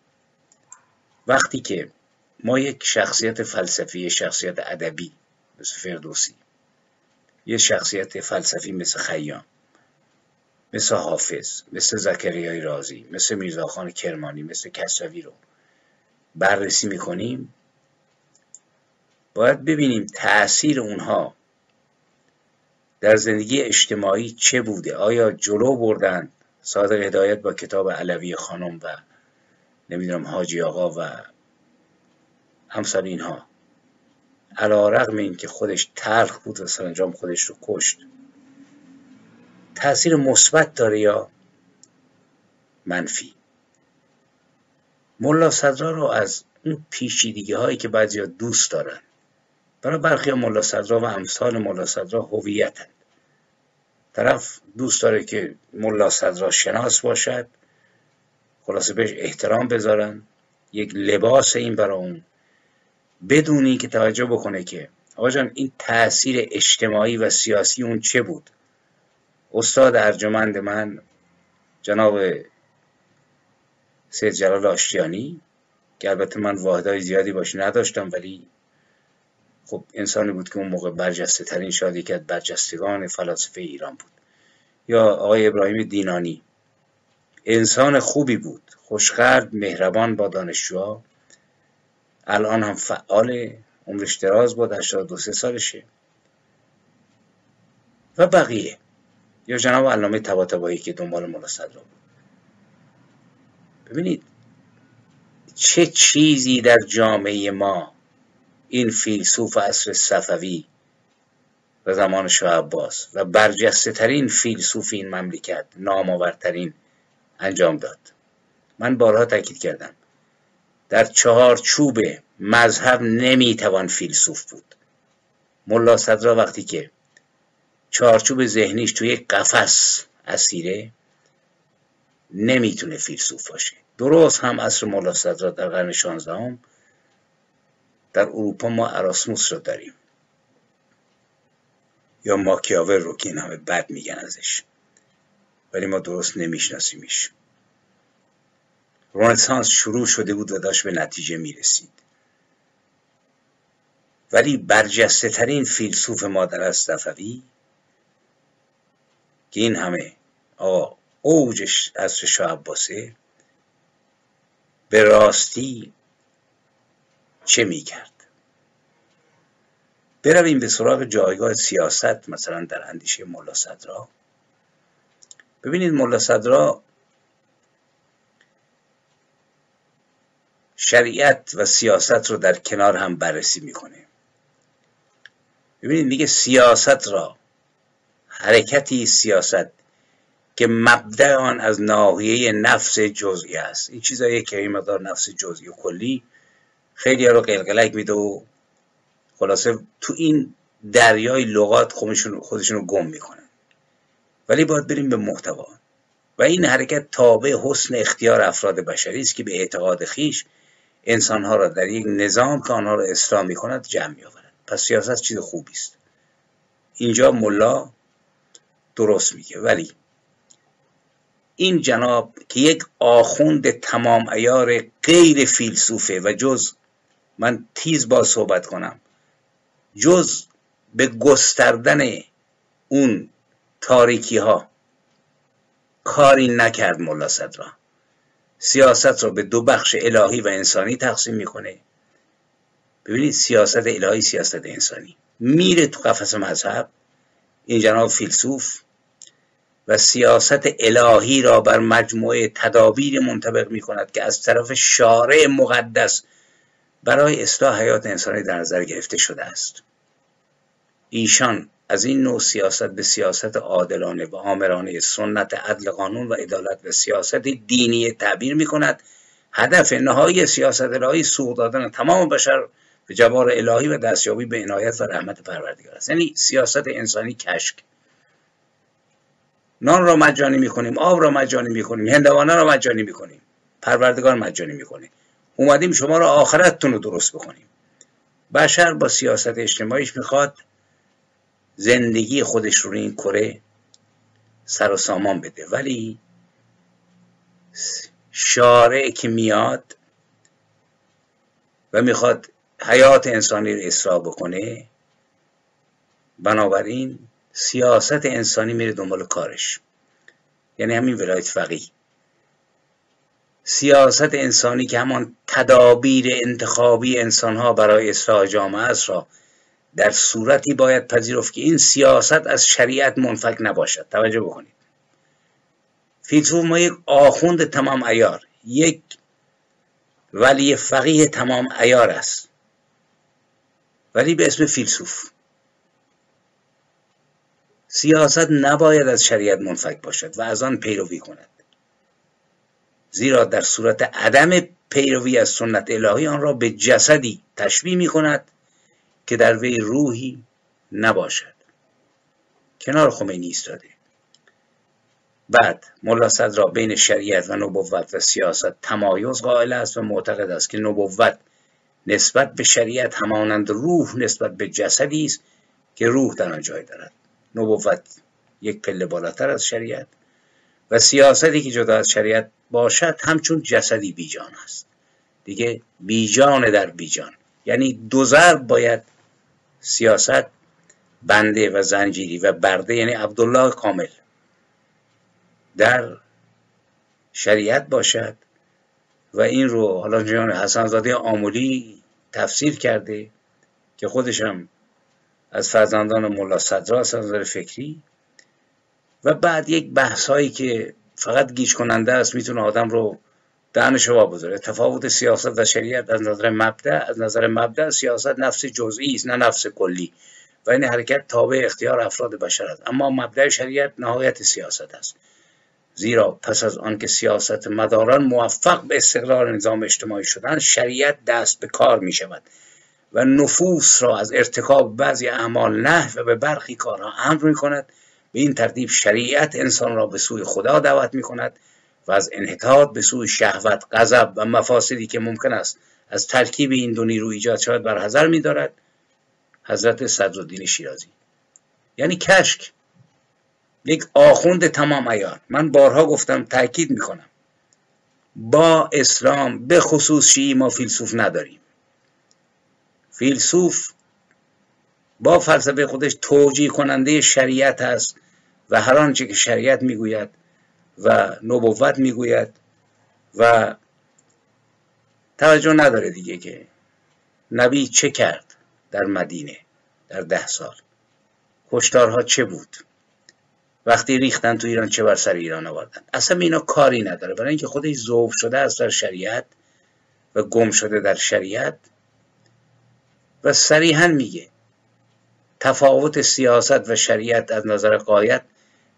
وقتی که ما یک شخصیت فلسفی شخصیت ادبی مثل فردوسی یه شخصیت فلسفی مثل خیام مثل حافظ مثل زکریای رازی مثل میرزاخان کرمانی مثل کسروی رو بررسی می‌کنیم باید ببینیم تاثیر اونها در زندگی اجتماعی چه بوده؟ آیا جلو بردن؟ صادق هدایت با کتاب علوی خانم و نمی‌دونم حاجی آقا و همسر اینها. علا رقم این که خودش تلخ بود و سرانجام خودش رو کشت. تاثیر مثبت داره یا منفی؟ ملا صدرا رو از اون پیچیدگی هایی که بعضی دوست دارن برای برخی ملا صدرا و امثال ملا صدرا هویتند. طرف دوست داره که ملا صدرا شناس باشد خلاصه بهش احترام بذارن. یک لباس این برای اون بدون که توجه بکنه که آقا جان این تاثیر اجتماعی و سیاسی اون چه بود؟ استاد ارجمند من جناب سید جلال آشتیانی که البته من واحدهای زیادی باش نداشتم ولی خب انسانی بود که اون موقع برجسته ترین شاید یکی از برجستگان فلاسفه ایران بود. یا آقای ابراهیم دینانی. انسان خوبی بود خوشخرد مهربان با دانشجوها. الان هم فعال عمرش دراز بود 82 سالشه. و بقیه. یا جناب علامه طباطبایی که دنبال مولا صدرا بود. ببینید چه چیزی در جامعه ما این فیلسوف عصر صفوی و زمان شاه عباس و برجسته ترین فیلسوف این مملکت نامآورترین انجام داد. من بارها تاکید کردم. در چهارچوب مذهب نمی‌توان فیلسوف بود. ملا صدرا وقتی که چهارچوب ذهنیش توی قفس اسیره نمی‌تونه فیلسوف باشه. درست هم عصر ملا صدرا در قرن شانزدهم در اروپا ما اراسموس رو داریم. یا ماکیاور رو که این همه بد میگن ازش. ولی ما درست نمیشناسیمش. رنسانس شروع شده بود و داشت به نتیجه می‌رسید. ولی برجسته ترین فیلسوف مادر از صفوی که این همه آقا اوجش از شاه عباسه به راستی چه می‌کرد؟ برویم به سراغ جایگاه سیاست مثلا در اندیشه ملا صدرا. ببینید ملا صدرا شریعت و سیاست رو در کنار هم بررسی می‌کنه. ببینید میگه سیاست را حرکتی سیاست که مبدع آن از ناحیه نفس جزئی است. این چیزایی که این مقدار نفس جزئی و کلی خیلی رو قلقلک میده و خلاصه تو این دریای لغات خودشون خودشون رو گم می‌کنن. ولی باید بریم به محتوا. و این حرکت تابع حسن اختیار افراد بشری است که به اعتقاد خیش انسانها را در یک نظام که آنها را اصلاح می کند جمع می آورد پس سیاست چیز خوبی است. اینجا ملا درست میگه. ولی این جناب که یک آخوند تمام ایار غیر فیلسوفه و جز من تیز با صحبت کنم. جز به گستردن اون تاریکی ها کاری نکرد ملا صدرا. سیاست رو به دو بخش الهی و انسانی تقسیم می‌کنه. ببینید سیاست الهی سیاست انسانی. میره تو قفس مذهب. این جناب فیلسوف و سیاست الهی را بر مجموعه تدابیر منطبق می کند که از طرف شارع مقدس برای اصلاح حیات انسانی در نظر گرفته شده است. ایشان از این نوع سیاست به سیاست عادلانه و آمرانه سنت عدل قانون و عدالت و سیاست دینی تعبیر می کند هدف نهایی سیاست الهی سوق دادن تمام بشر به جبار الهی و دستیابی به عنایت و رحمت پروردگار است. یعنی سیاست انسانی کشک. نان را مجانی می‌کنیم آب را مجانی می‌کنیم هندوانه را مجانی می‌کنیم پروردگار مجانی می‌کنه. اومدیم شما را آخرتتون رو درست بکنیم. بشر با سیاست اجتماعیش می‌خواد زندگی خودش رو این کره سر و سامان بده. ولی شارع که میاد و می‌خواد حیات انسانی رو اصلاح بکنه بنابراین سیاست انسانی میره دنبال کارش. یعنی همین ولایت فقیه. سیاست انسانی که همان تدابیر انتخابی انسانها برای اصلاح جامعه است را در صورتی باید پذیرفت که این سیاست از شریعت منفک نباشد. توجه بکنید. فیلسوف ما یک آخوند تمام ایار یک ولی فقیه تمام ایار است. ولی به اسم فیلسوف. سیاست نباید از شریعت منفک باشد و از آن پیروی کند. زیرا در صورت عدم پیروی از سنت الهی آن را به جسدی تشبیه می کند که در وی روحی نباشد. کنار خمینی ایستاده. بعد ملا صدرا بین شریعت و نبوت و سیاست تمایز قائل است و معتقد است که نبوت نسبت به شریعت همانند روح نسبت به جسدی است که روح در آن جای دارد. نبوت یک پله بالاتر از شریعت و سیاستی که جدا از شریعت باشد همچون جسدی بیجان است. دیگه بیجان در بیجان. یعنی دو ضرب باید سیاست بنده و زنجیری و برده یعنی عبدالله کامل در شریعت باشد. و این رو حالا جان حسنزاده آمولی تفسیر کرده که خودشم از فرزندان ملا صدرا از فکری. و بعد یک بحث هایی که فقط گیج کننده است می‌تونه آدم رو دهنش وا بذاره. تفاوت سیاست و شریعت از نظر مبدع از نظر مبدع سیاست نفس جزئی است نه نفس کلی. و این حرکت تابع اختیار افراد بشر است. اما مبدع شریعت نهایت سیاست است. زیرا پس از آنکه سیاست مداران موفق به استقرار نظام اجتماعی شدن شریعت دست به کار می شود و نفوس را از ارتکاب بعضی اعمال نه و به برخی کارها امر می کند به این ترتیب شریعت انسان را به سوی خدا دعوت می کند و از انحطاط به سوی شهوت غضب و مفاسدی که ممکن است از ترکیب این دو نیرو ایجاد شود بر حذر می دارد حضرت صدرالدین شیرازی. یعنی کشک. یک آخوند تمام ایار من بارها گفتم تاکید می‌کنم. با اسلام به خصوص شیعی ما فیلسوف نداریم. فیلسوف با فلسفه خودش توجیه کننده شریعت است و هر آنچه که شریعت می‌گوید و نبوت می‌گوید و توجه نداره دیگه که نبی چه کرد در مدینه در ده سال. کشتارها چه بود؟ وقتی ریختن تو ایران چه بر سر ایران آوردن؟ اصلا اینا کاری نداره. برای اینکه خودش ذوب شده از در شریعت و گم شده در شریعت و صریحا میگه. تفاوت سیاست و شریعت از نظر قایت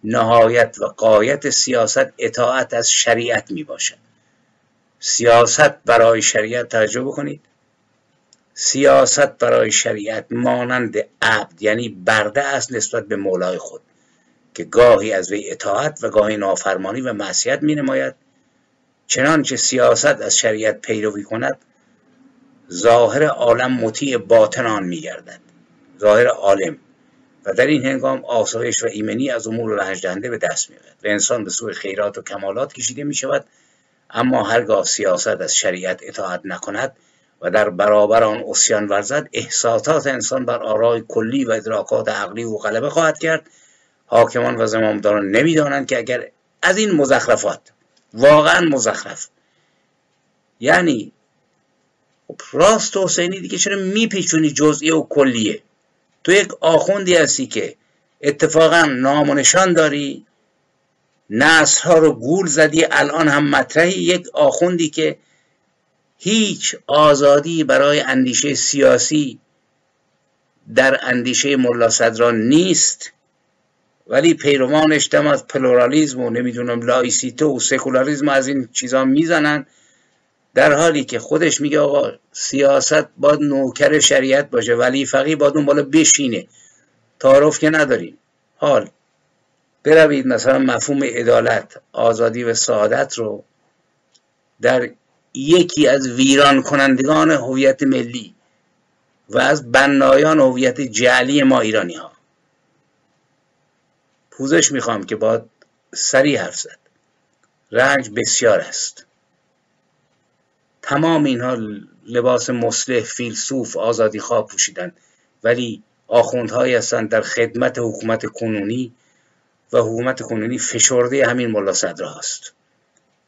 نهایت و قایت سیاست اطاعت از شریعت می باشد. سیاست برای شریعت توجه بکنید. سیاست برای شریعت مانند عبد یعنی برده است نسبت به مولای خود که گاهی از وی اطاعت و گاهی نافرمانی و معصیت می نماید. چنانچه سیاست از شریعت پیروی کند ظاهر عالم مطیع باطن آن می گردد. ظاهر عالم. و در این هنگام آسایش و ایمنی از امور رنج دهنده به دست میآید. و انسان به سوی خیرات و کمالات کشیده می شود اما هرگاه سیاست از شریعت اطاعت نکند و در برابر آن اسیان ورزد احساسات انسان بر آرای کلی و ادراکات عقلی و غلبه خواهد کرد. حاکمان و زمامداران نمی‌دانند که اگر از این مزخرفات واقعا مزخرف یعنی خب راست حسینی دیگه چرا میپیچونی جزئیه و کلیه؟ تو یک آخوندی هستی که اتفاقا نام و نشان داری نسل ها رو گول زدی الان هم مطرحی یک آخوندی که هیچ آزادی برای اندیشه سیاسی در اندیشه ملا صدران نیست. ولی پیروانش دم از پلورالیزم و نمی‌دونم لایسیته و سکولاریزم از این چیزا می‌زنن. در حالی که خودش میگه آقا سیاست باید نوکر شریعت باشه ولی فقیه باید اون بالا بشینه. تعارف که نداریم. حال. بروید مثلا مفهوم عدالت آزادی و سعادت رو در یکی از ویران کنندگان هویت ملی و از بنایان هویت جعلی ما ایرانی ها پوزش می‌خوام که باید سریع حرف زد. رنج بسیار است. تمام اینها لباس مسلح فیلسوف آزادی خواه پوشیدن ولی آخوندهایی هستند در خدمت حکومت کنونی و حکومت کنونی فشرده همین ملا صدره هست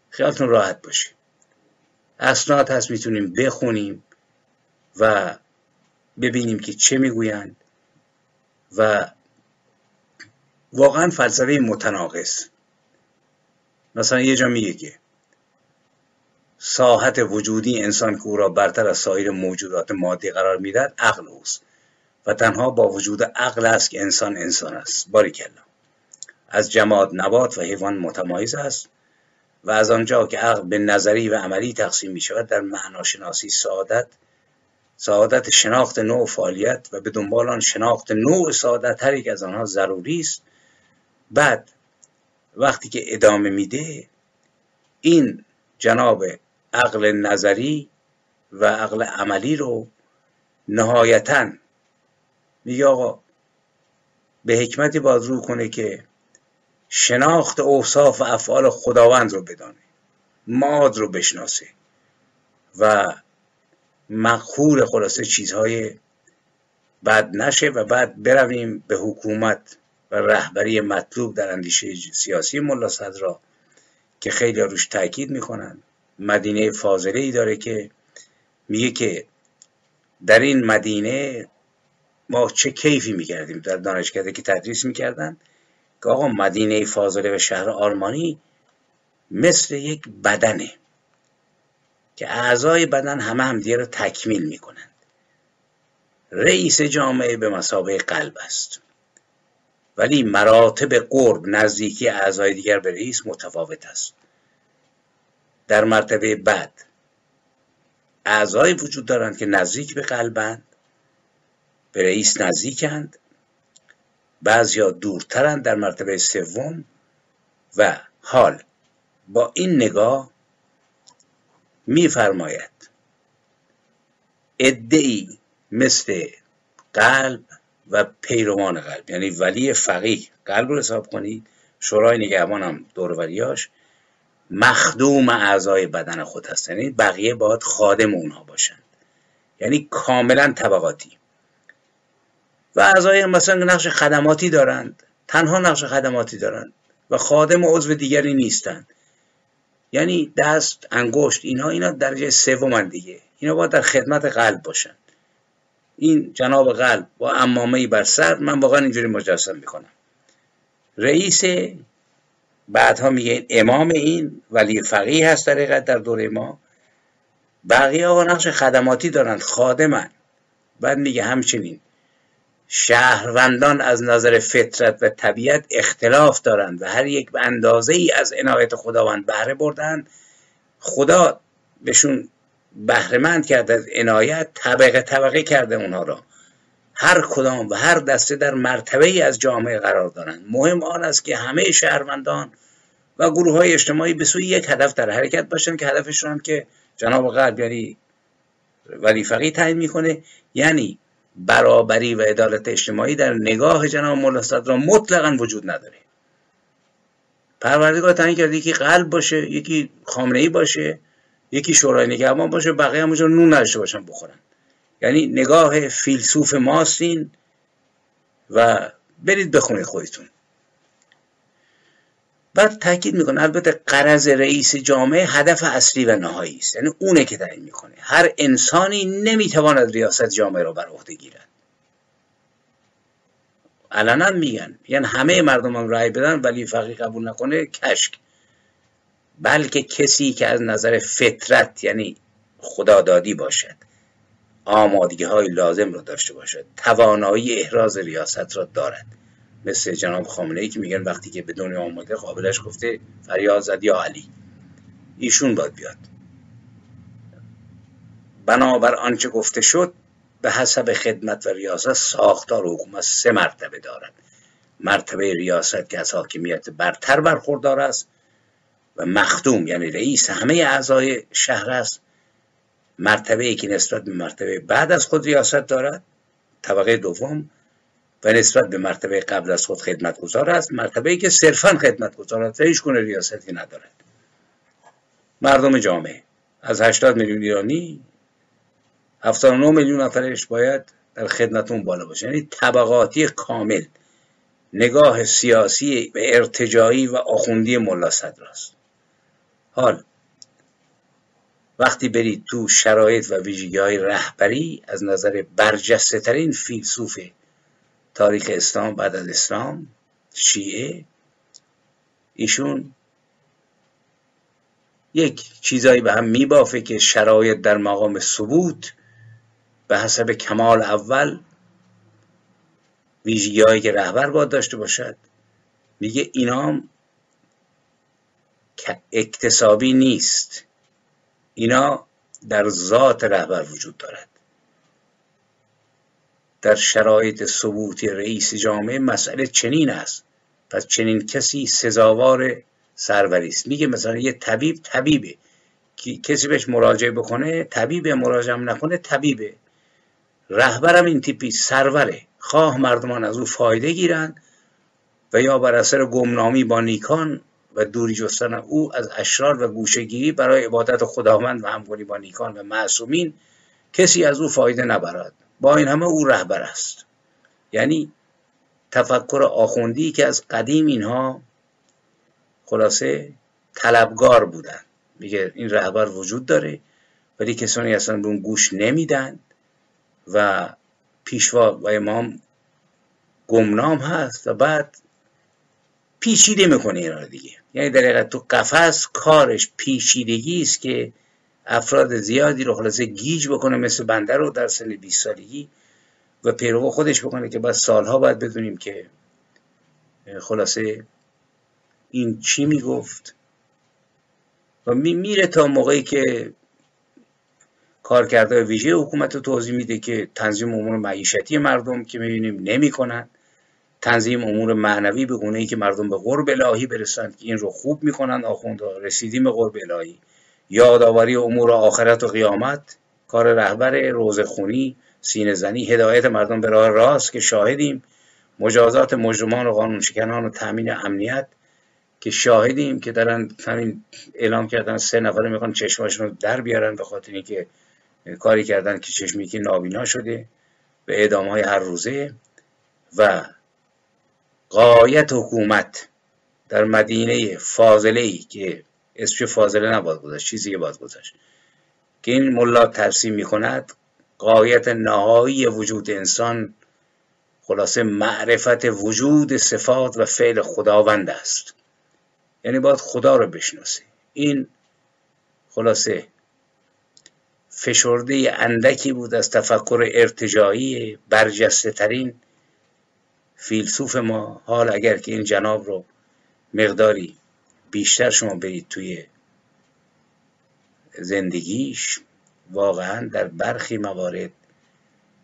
خیالتون راحت باشه. اسناد هست می‌تونیم بخونیم و ببینیم که چه می‌گویند و واقعا فلسفه متناقض. مثلا یه جا میگه که ساحت وجودی انسان که او را برتر از سایر موجودات مادی قرار می‌دهد عقل اوست. و تنها با وجود عقل است که انسان انسان است. باریکلا از جماد نبات و حیوان متمایز است و از آنجا که عقل به نظری و عملی تقسیم می شود در معناشناسی سعادت سعادت شناخت نوع فعالیت و به دنبال آن شناخت نوع سعادت هر یک از آنها ضروری است. بعد وقتی که ادامه میده این جناب عقل نظری و عقل عملی رو نهایتا میگه آقا به حکمتی باید رو کنه که شناخت اوصاف و افعال خداوند رو بدانه ماد رو بشناسه و مقهور خلاصه چیزهای بد نشه و بعد برویم به حکومت و رهبری مطلوب در اندیشه سیاسی ملا صدرا که خیلی روش تاکید می‌کنن. مدینه فاضله ای داره که میگه که در این مدینه ما چه کیفی می‌کردیم؟ در دانشکده که تدریس می‌کردن که آقا مدینه فاضله و شهر آرمانی مثل یک بدنه که اعضای بدن همه همدیگه رو تکمیل می‌کنند رئیس جامعه به مسابقه قلب است. ولی مراتب قرب نزدیکی اعضای دیگر به رئیس متفاوت است. در مرتبه بعد. اعضای وجود دارند که نزدیک به قلبند به رئیس نزدیکند. بعضیا دورترند در مرتبه سوم و حال با این نگاه میفرماید ادعی مثل قلب و پیروان قلب. یعنی ولی فقیه. قلب رو حساب کنید. شورای نگهبان هم دوروریاش مخدوم اعضای بدن خود هست یعنی بقیه باید خادم اونها باشند یعنی کاملا طبقاتی. و اعضای مثلا نقش خدماتی دارند تنها نقش خدماتی دارند و خادم و عضو دیگری نیستند یعنی دست انگشت اینا اینا درجه سومن دیگه. اینا باید در خدمت قلب باشن. این جناب قلب با امامه بر سر من واقعا اینجوری مجسم می‌کنم. رئیس بعدها میگه امام این ولی فقیه هست در در دوره ما. بقیه آقا نقش خدماتی دارند خادمن. بعد میگه همچنین شهروندان از نظر فطرت و طبیعت اختلاف دارند و هر یک به اندازه ای از عنایت خداوند بهره بردن. خدا بهشون بهرهمند کرده از عنایت طبقه طبقه کرده اونها را. هر کدام و هر دسته در مرتبه ای از جامعه قرار دارند مهم آن است که همه شهروندان و گروه های اجتماعی به سوی یک هدف در حرکت باشند که هدفشون هم که جناب قلب یعنی ولی فقیه تعیین می‌کنه یعنی برابری و عدالت اجتماعی در نگاه جناب مولا را مطلقا وجود نداره. پروردگار تعیین کرده یکی قلب باشه یکی خامنه ای باشه یکی شورای نگهبان باشه بقیه همونجا نون نداشته باشن بخورن. یعنی نگاه فیلسوف ماستین و برید بخونید خودتون. بعد تاکید می‌کنه البته قرض رئیس جامعه هدف اصلی و نهایی است. یعنی اونه که تعیین می‌کنه. هر انسانی نمی‌تواند ریاست جامعه را بر عهده گیرد. علنا میگن. میگن همه مردم هم رأی بدن ولی فقیه قبول نکنه کشک. بلکه کسی که از نظر فطرت یعنی خدادادی باشد آمادگی های لازم را داشته باشد توانایی احراز ریاست را دارد. مثل جناب خامنه ای که میگن وقتی که به دنیا آمده قابلش گفته فریاد زد یا علی. ایشون باید بیاد. بنابر آنچه گفته شد به حسب خدمت و ریاست ساختار حکومت سه مرتبه دارد. مرتبه ریاست که از حاکمیت برتر برخوردار است و مخدوم یعنی رئیس همه اعضای شهر است. مرتبه ای که نسبت به مرتبه بعد از خود ریاست دارد طبقه دوم و نسبت به مرتبه قبل از خود خدمتگزار است. مرتبه ای که صرفا خدمتگزار است. هیچ گونه ریاستی ندارد. مردم جامعه. از 80 میلیون ایرانی 79 میلیون نفرش باید در خدمتون بالا باشه. یعنی طبقاتی کامل. نگاه سیاسی و ارتجایی و آخوندی ملا صدر است. حال وقتی برید تو شرایط و ویژگی های رهبری از نظر برجسته ترین فیلسوف تاریخ اسلام بعد از اسلام شیعه. ایشون یک چیزایی به هم میبافه که شرایط در مقام ثبوت به حسب کمال اول ویژگی هایی که رهبر باید داشته باشد. میگه اینا اکتسابی نیست. اینا در ذات رهبر وجود دارد. در شرایط ثبوتی رئیس جامعه مسئله چنین است. پس چنین کسی سزاوار سروری است. میگه مثلا یه طبیب طبیبه. کسی بهش مراجعه بکنه طبیب مراجعه نکنه طبیبه. رهبرم این تیپی سروره. خواه مردمان از او فایده گیرند و یا بر اثر گمنامی با نیکان و دوری جستن او از اشرار و گوشگیری برای عبادت خداوند و همگونی با نیکان و معصومین کسی از او فایده نبرد. با این همه او رهبر است. یعنی تفکر آخوندی که از قدیم اینها خلاصه طلبگار بودن میگه این رهبر وجود داره ولی کسانی اصلا به اون گوش نمیدن و پیشوا و امام گمنام هست و بعد پیچیده می‌کنه اینا دیگه. یعنی در حقیقت تو قفس کارش پیچیدگی است که افراد زیادی رو خلاصه گیج بکنه مثل بنده رو در سن 20 سالگی و پیرو خودش بکنه که بعد سالها باید بدونیم که خلاصه این چی می‌گفت و میره تا موقعی که کار کرده ویژه حکومت رو توضیح میده که تنظیم امور معیشتی مردم که می‌بینیم نمی‌کنن. تنظیم امور معنوی به گونه ای که مردم به قرب الهی برسند که این رو خوب می‌کنن آخوندها رسیدیم به قرب الهی. یادآوری امور آخرت و قیامت کار رهبر روزخونی سینه زنی هدایت مردم به راه راست که شاهدیم مجازات مجرمان و قانونشکنان و تامین امنیت که شاهدیم که دارن همین اعلام کردن سه نفره می‌خوان چشماشون رو در بیارن به خاطر اینکه کاری کردن که چشمی که نابینا شده به اعدام های هر روزه و قایت حکومت در مدینه فاضله ای که اسمش فاضله نباید گذاشت چیزی که باید گذاشت. که این ملا ترسیم می کند قایت نهایی وجود انسان خلاصه معرفت وجود صفات و فعل خداوند است. یعنی باید خدا رو بشناسه این خلاصه فشرده اندکی بود از تفکر ارتجایی برجسته ترین فیلسوف ما. حال اگر که این جناب رو مقداری بیشتر شما برید توی زندگیش واقعا در برخی موارد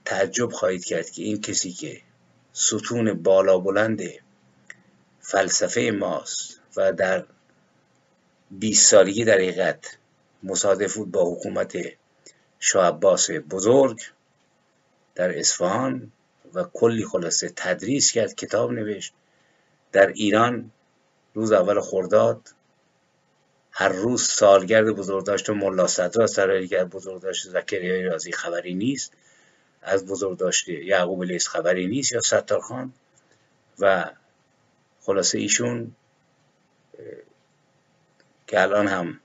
تعجب خواهید کرد که این کسی که ستون بالا بلند فلسفه ماست و در 20 سالگی در حقیقت مصادف بود با حکومت شاه عباس بزرگ در اصفهان و کلی خلاصه تدریس کرد کتاب نوشت. در ایران روز اول خرداد هر روز سالگرد بزرگداشت ملا صدرا سرایگر بزرگداشت زکریای رازی خبری نیست از بزرگداشت یعقوب لیس خبری نیست یا ستارخان و خلاصه ایشون که الان هم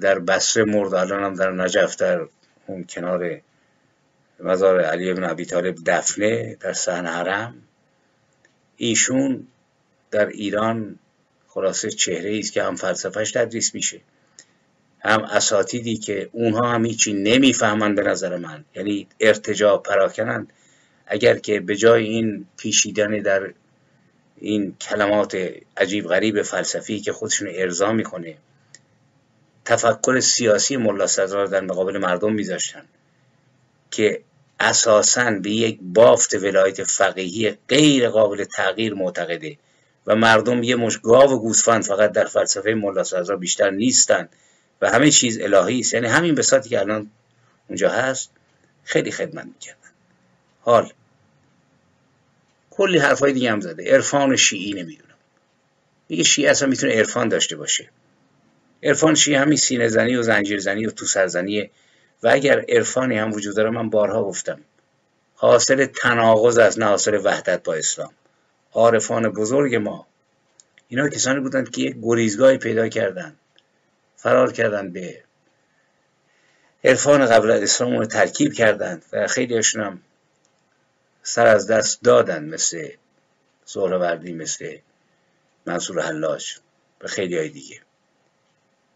در بصره مرد الان هم در نجف در اون کنار مزار علی ابن ابی طالب دفنه در سحن حرم ایشون در ایران خلاصه چهره است که هم فلسفهش تدریس میشه هم اساتیدی که اونها هم هیچی نمی‌فهمن به نظر من. یعنی ارتجا پراکنند اگر که به جای این پیشیدن در این کلمات عجیب غریب فلسفی که خودشون ارضا می‌کنه تفکر سیاسی ملا صدرا در مقابل مردم میذاشتن که اساسا به یک بافت ولایت فقیهی غیر قابل تغییر معتقده. و مردم یه مش گاو و گوسفند فقط در فلسفه ملا صدرا بیشتر نیستند و همه چیز الهی است. یعنی همین بساطی که الان اونجا هست خیلی خدمت می‌کردن. حال. کلی حرفای دیگه هم زده. عرفان شیعی نمی‌دونم. میگه شیعه اصلا می‌تونه عرفان داشته باشه. عرفان شیعه همین سینه زنی و زنجیر زنی و تو سرزنیه و اگر عرفانی هم وجود داره من بارها گفتم. حاصل تناقض از نه حاصل وحدت با اسلام. عارفان بزرگ ما. اینا کسانی بودند که یک گریزگاهی پیدا کردند فرار کردند به عرفان قبل از اسلام رو ترکیب کردند و خیلی هم سر از دست دادن مثل سهروردی مثل منصور حلاج و خیلی های دیگه.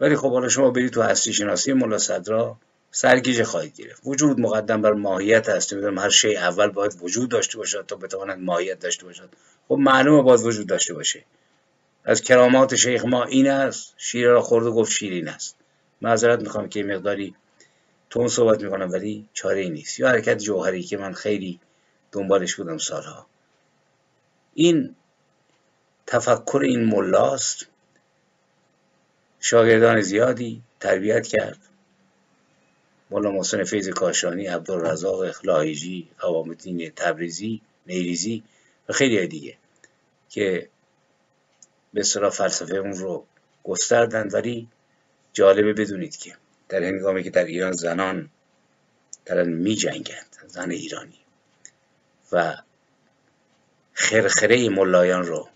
ولی خب حالا شما برید تو هستی شناسی ملا صدرا سرگیجه خواهید گرفت. وجود مقدم بر ماهیت هست می‌دونم هر شی اول باید وجود داشته باشد تا بتواند ماهیت داشته باشد. خب معلومه باید وجود داشته باشه. از کرامات شیخ ما این است. شیر را خورد و گفت شیرین است. معذرت می‌خوام که مقداری تون صحبت می‌کنم ولی چاره ای نیست. یا حرکت جوهری که من خیلی دنبالش بودم سالها. این تفکر این ملاست. شاگردان زیادی تربیت کرد. مولا محسن فیض کاشانی عبدالرزاق لاهیجی قوام الدین تبریزی نیریزی و خیلی دیگه که به اصطلاح فلسفه اون رو گستردن ولی جالبه بدونید که در هنگامی که در ایران زنان دارن می جنگند زن ایرانی و خرخره ملایان رو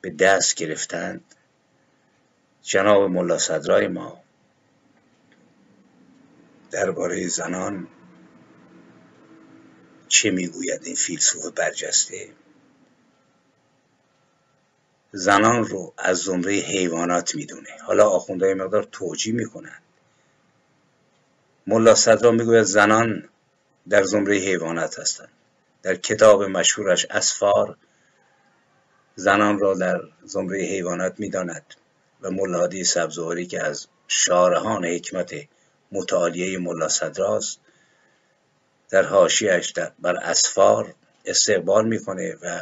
به دست گرفتند جناب ملا صدرای ما درباره زنان چه می‌گوید این فیلسوف برجسته؟ زنان رو از زمره حیوانات می‌دونه. حالا آخوندهای مقدار توجیه می‌کنن ملا صدرا می‌گوید زنان در زمره حیوانات هستند. در کتاب مشهورش اسفار زنان را در زمره حیوانات می‌داند و ملادی سبزواری که از شارهان حکمت متعالیه ملا صدراست در حاشیهش بر اسفار استقبال می‌کنه و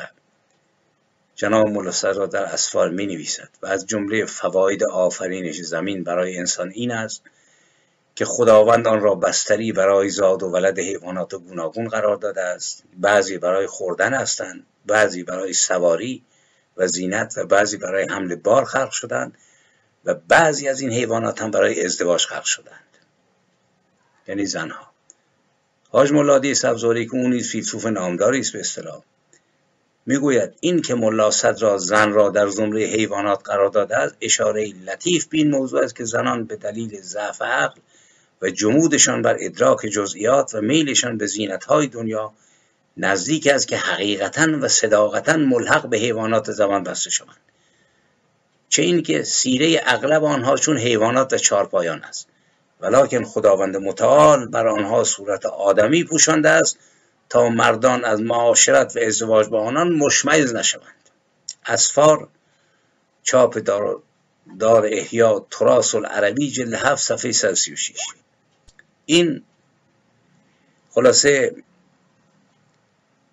جناب ملا صدرا در اسفار می نویسد و از جمله فواید آفرینش زمین برای انسان این است که خداوند آن را بستری برای زاد و ولد حیوانات گوناگون قرار داده است. بعضی برای خوردن هستند بعضی برای سواری و زینت و بعضی برای حمل بار خلق شدند و بعضی از این حیوانات هم برای ازدواج خلق شدند. یعنی زنها. حاج ملادی سبزوری که اون نیز فیلسوف نامداری است به اصطلاح. می‌گوید این که ملا را زن را در زمره حیوانات قرار داده است اشاره لطیف به این موضوع است که زنان به دلیل ضعف عقل و جمودشان بر ادراک جزئیات و میلشان به زینتهای دنیا نزدیک است که حقیقتا و صداقتا ملحق به حیوانات زمان بسته شوند. چه اینکه سیره اغلب آنها چون حیوانات و چارپایان است. ولکن خداوند متعال بر آنها صورت آدمی پوشانده است تا مردان از معاشرت و ازدواج با آنان مشمئز نشوند. اسفار چاپ دار, دار احیا تراس العربی جلد هفت صفحه 136 این خلاصه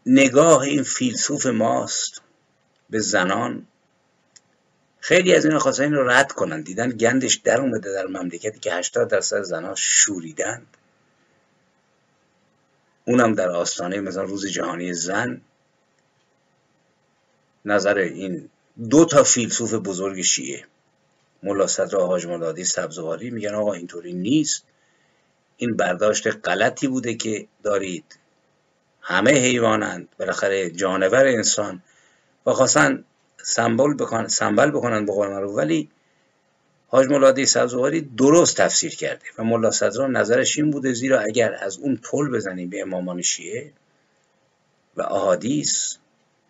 نگاه این فیلسوف ماست به زنان خیلی از اینا خواستن این رو رد کنن. دیدن گندش در اومده در مملکتی که 80 درصد زنها شوریدند. اونم در آستانه مثلا روز جهانی زن. نظر این دو تا فیلسوف بزرگ شیعه. ملا صدر حاج ملادی سبزواری میگن آقا اینطوری نیست. این برداشت غلطی بوده که دارید. همه حیوانند. بالاخره جانور انسان. و خواستن سنبال بکنن سنبل بکنن به قول ولی حاج ملادی سبزواری درست تفسیر کرده و ملا صدران نظرش این بوده زیرا اگر از اون پل بزنیم به امامان شیعه و احادیث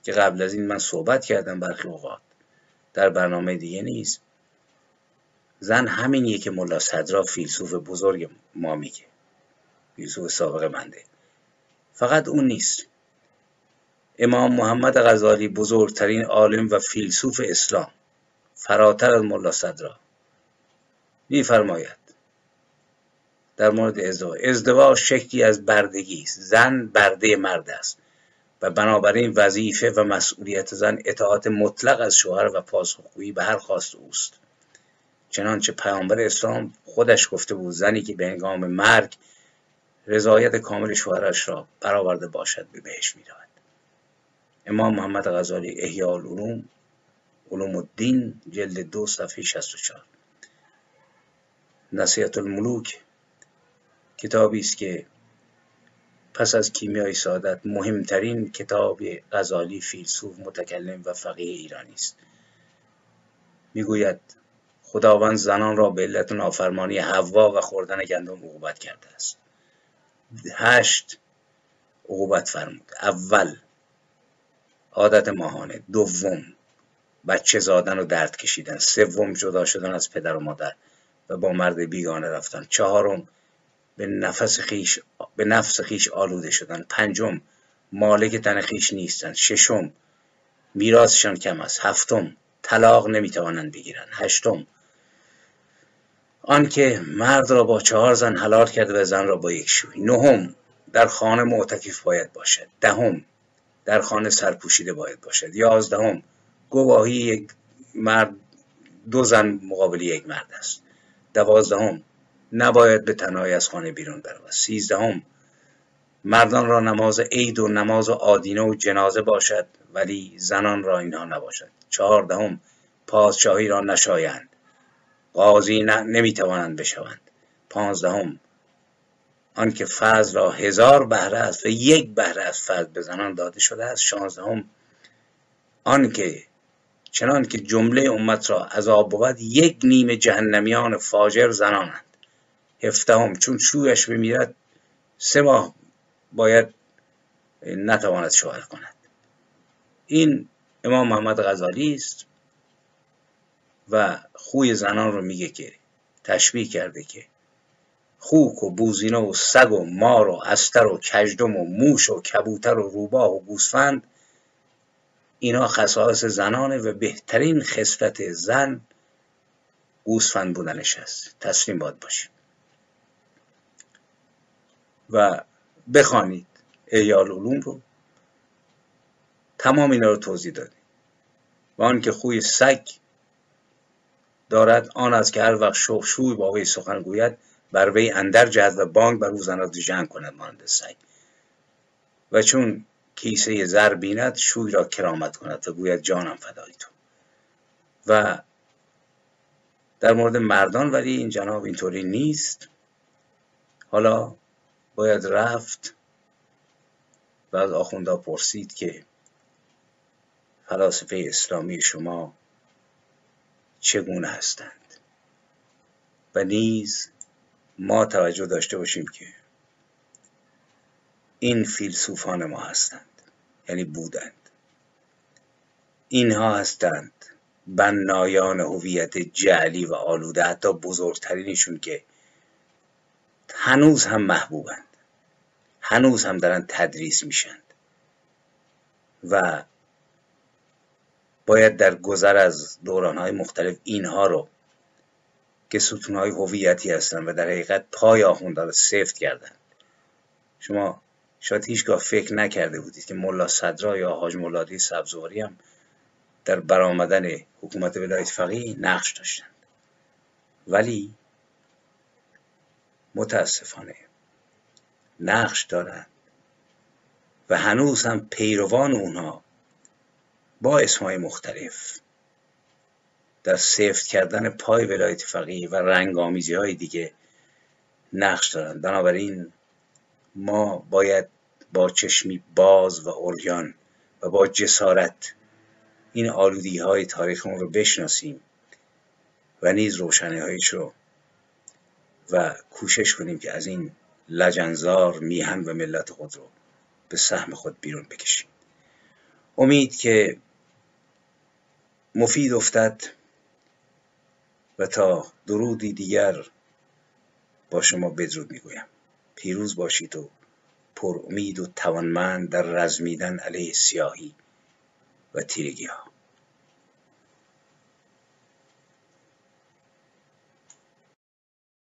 که قبل از این من صحبت کردم برخی اوقات در برنامه دیگه نیست. زن همینیه که ملا صدرا فیلسوف بزرگ ما میگه فیلسوف سابق منده. فقط اون نیست. امام محمد غزالی بزرگترین عالم و فیلسوف اسلام فراتر از ملا صدرا میفرماید. در مورد ازدواج ازدواج شکلی از بردگی است. زن برده مرد است و بنابراین وظیفه و مسئولیت زن اطاعت مطلق از شوهر و پاسخگویی به هر خواست اوست. چنانچه پیامبر اسلام خودش گفته بود زنی که به هنگام مرگ رضایت کامل شوهرش را برآورده باشد به بهش می‌دهد امام محمد غزالی احیاء العلوم علوم الدین جلد دو صفحه 64 نصیحت الملوک کتابی است که پس از کیمیای سعادت مهمترین کتاب غزالی فیلسوف متکلم و فقیه ایرانی است. می‌گوید خداوند زنان را به علت نافرمانی حوا و خوردن گندم عقوبت کرده است. هشت عقوبت فرمود. اول عادت ماهانه. دوم بچه زادن و درد کشیدن. سوم جدا شدن از پدر و مادر و با مرد بیگانه رفتن. چهارم به نفس خیش به نفس خیش آلوده شدن. پنجم مالک تن خیش نیستند ششم میراثشان کم است. هفتم طلاق نمی‌توانند بگیرند. هشتم آنکه مرد را با چهار زن حلال کرده و زن را با یک شوی. نهم در خانه معتکف باید باشد. دهم در خانه سرپوشیده باید باشد. یازدهم گواهی یک مرد دو زن مقابل یک مرد است. دوازدهم نباید به تنهایی از خانه بیرون برود. سیزدهم مردان را نماز عید و نماز آدینه و جنازه باشد ولی زنان را اینها نباشد. چهاردهم پادشاهی را نشایند. قاضی نمی‌توانند بشوند. پانزدهم آنکه فضل را هزار بهره است و یک بهره از فضل به داده شده است. شانزدهم آنکه چنان که جمله امت را عذاب بود یک نیمه جهنمیان فاجر زنانند. هفدهم چون شویش بمیرد سه ماه باید نتواند شوهر کند. این امام محمد غزالی است و خوی زنان رو میگه که تشبیه کرده که خوک و بوزینه و سگ و مار و استر و کژدم و موش و کبوتر و روباه و گوسفند اینا خصائص زنانه و بهترین خصلت زن گوسفند بودنش است. تسلیم باد باشیم و بخوانید ایال علوم رو. تمام اینا رو توضیح دادیم. و آنکه خوی سگ دارد آن است که هر وقت شوخ شوی با وی سخن گوید بر وی اندر جهد و بانگ بر او زند جنگ کند مانند سگ و چون کیسه زر بیند شوی را کرامت کند و گوید جانم فدای تو. و در مورد مردان ولی این جناب اینطوری نیست. حالا باید رفت و از آخونده پرسید که فلاسفه اسلامی شما چگونه هستند؟ و نیز ما توجه داشته باشیم که این فیلسوفان ما هستند یعنی بودند. اینها هستند بنایان هویت جعلی و آلوده حتی بزرگترینشون که هنوز هم محبوبند هنوز هم دارن تدریس میشند و باید در گذر از دورانهای مختلف اینها رو که ستونهای هویتی هستند و در حقیقت پای آخونده رو سفت کردن شما شاید هیچگاه فکر نکرده بودید که ملا صدرا یا حاج مولادی سبزواری هم در برآمدن حکومت ولایت فقیه نقش داشتند ولی متاسفانه نقش دارند و هنوز هم پیروان اونها با اسمهای مختلف در سفت کردن پای ولایت فقیه و رنگ آمیزی های دیگه نقش دارند بنابراین ما باید با چشمی باز و اوریان و با جسارت این آلودی های تاریخمون رو بشناسیم و نیز روشنی هایش رو و کوشش کنیم که از این لجنزار میهن و ملت خود رو به سهم خود بیرون بکشیم. امید که مفید افتد. و تا درودی دیگر با شما بدرود می‌گویم. پیروز باشید و پر امید و توانمند در رزمیدن علیه سیاهی و تیرگی ها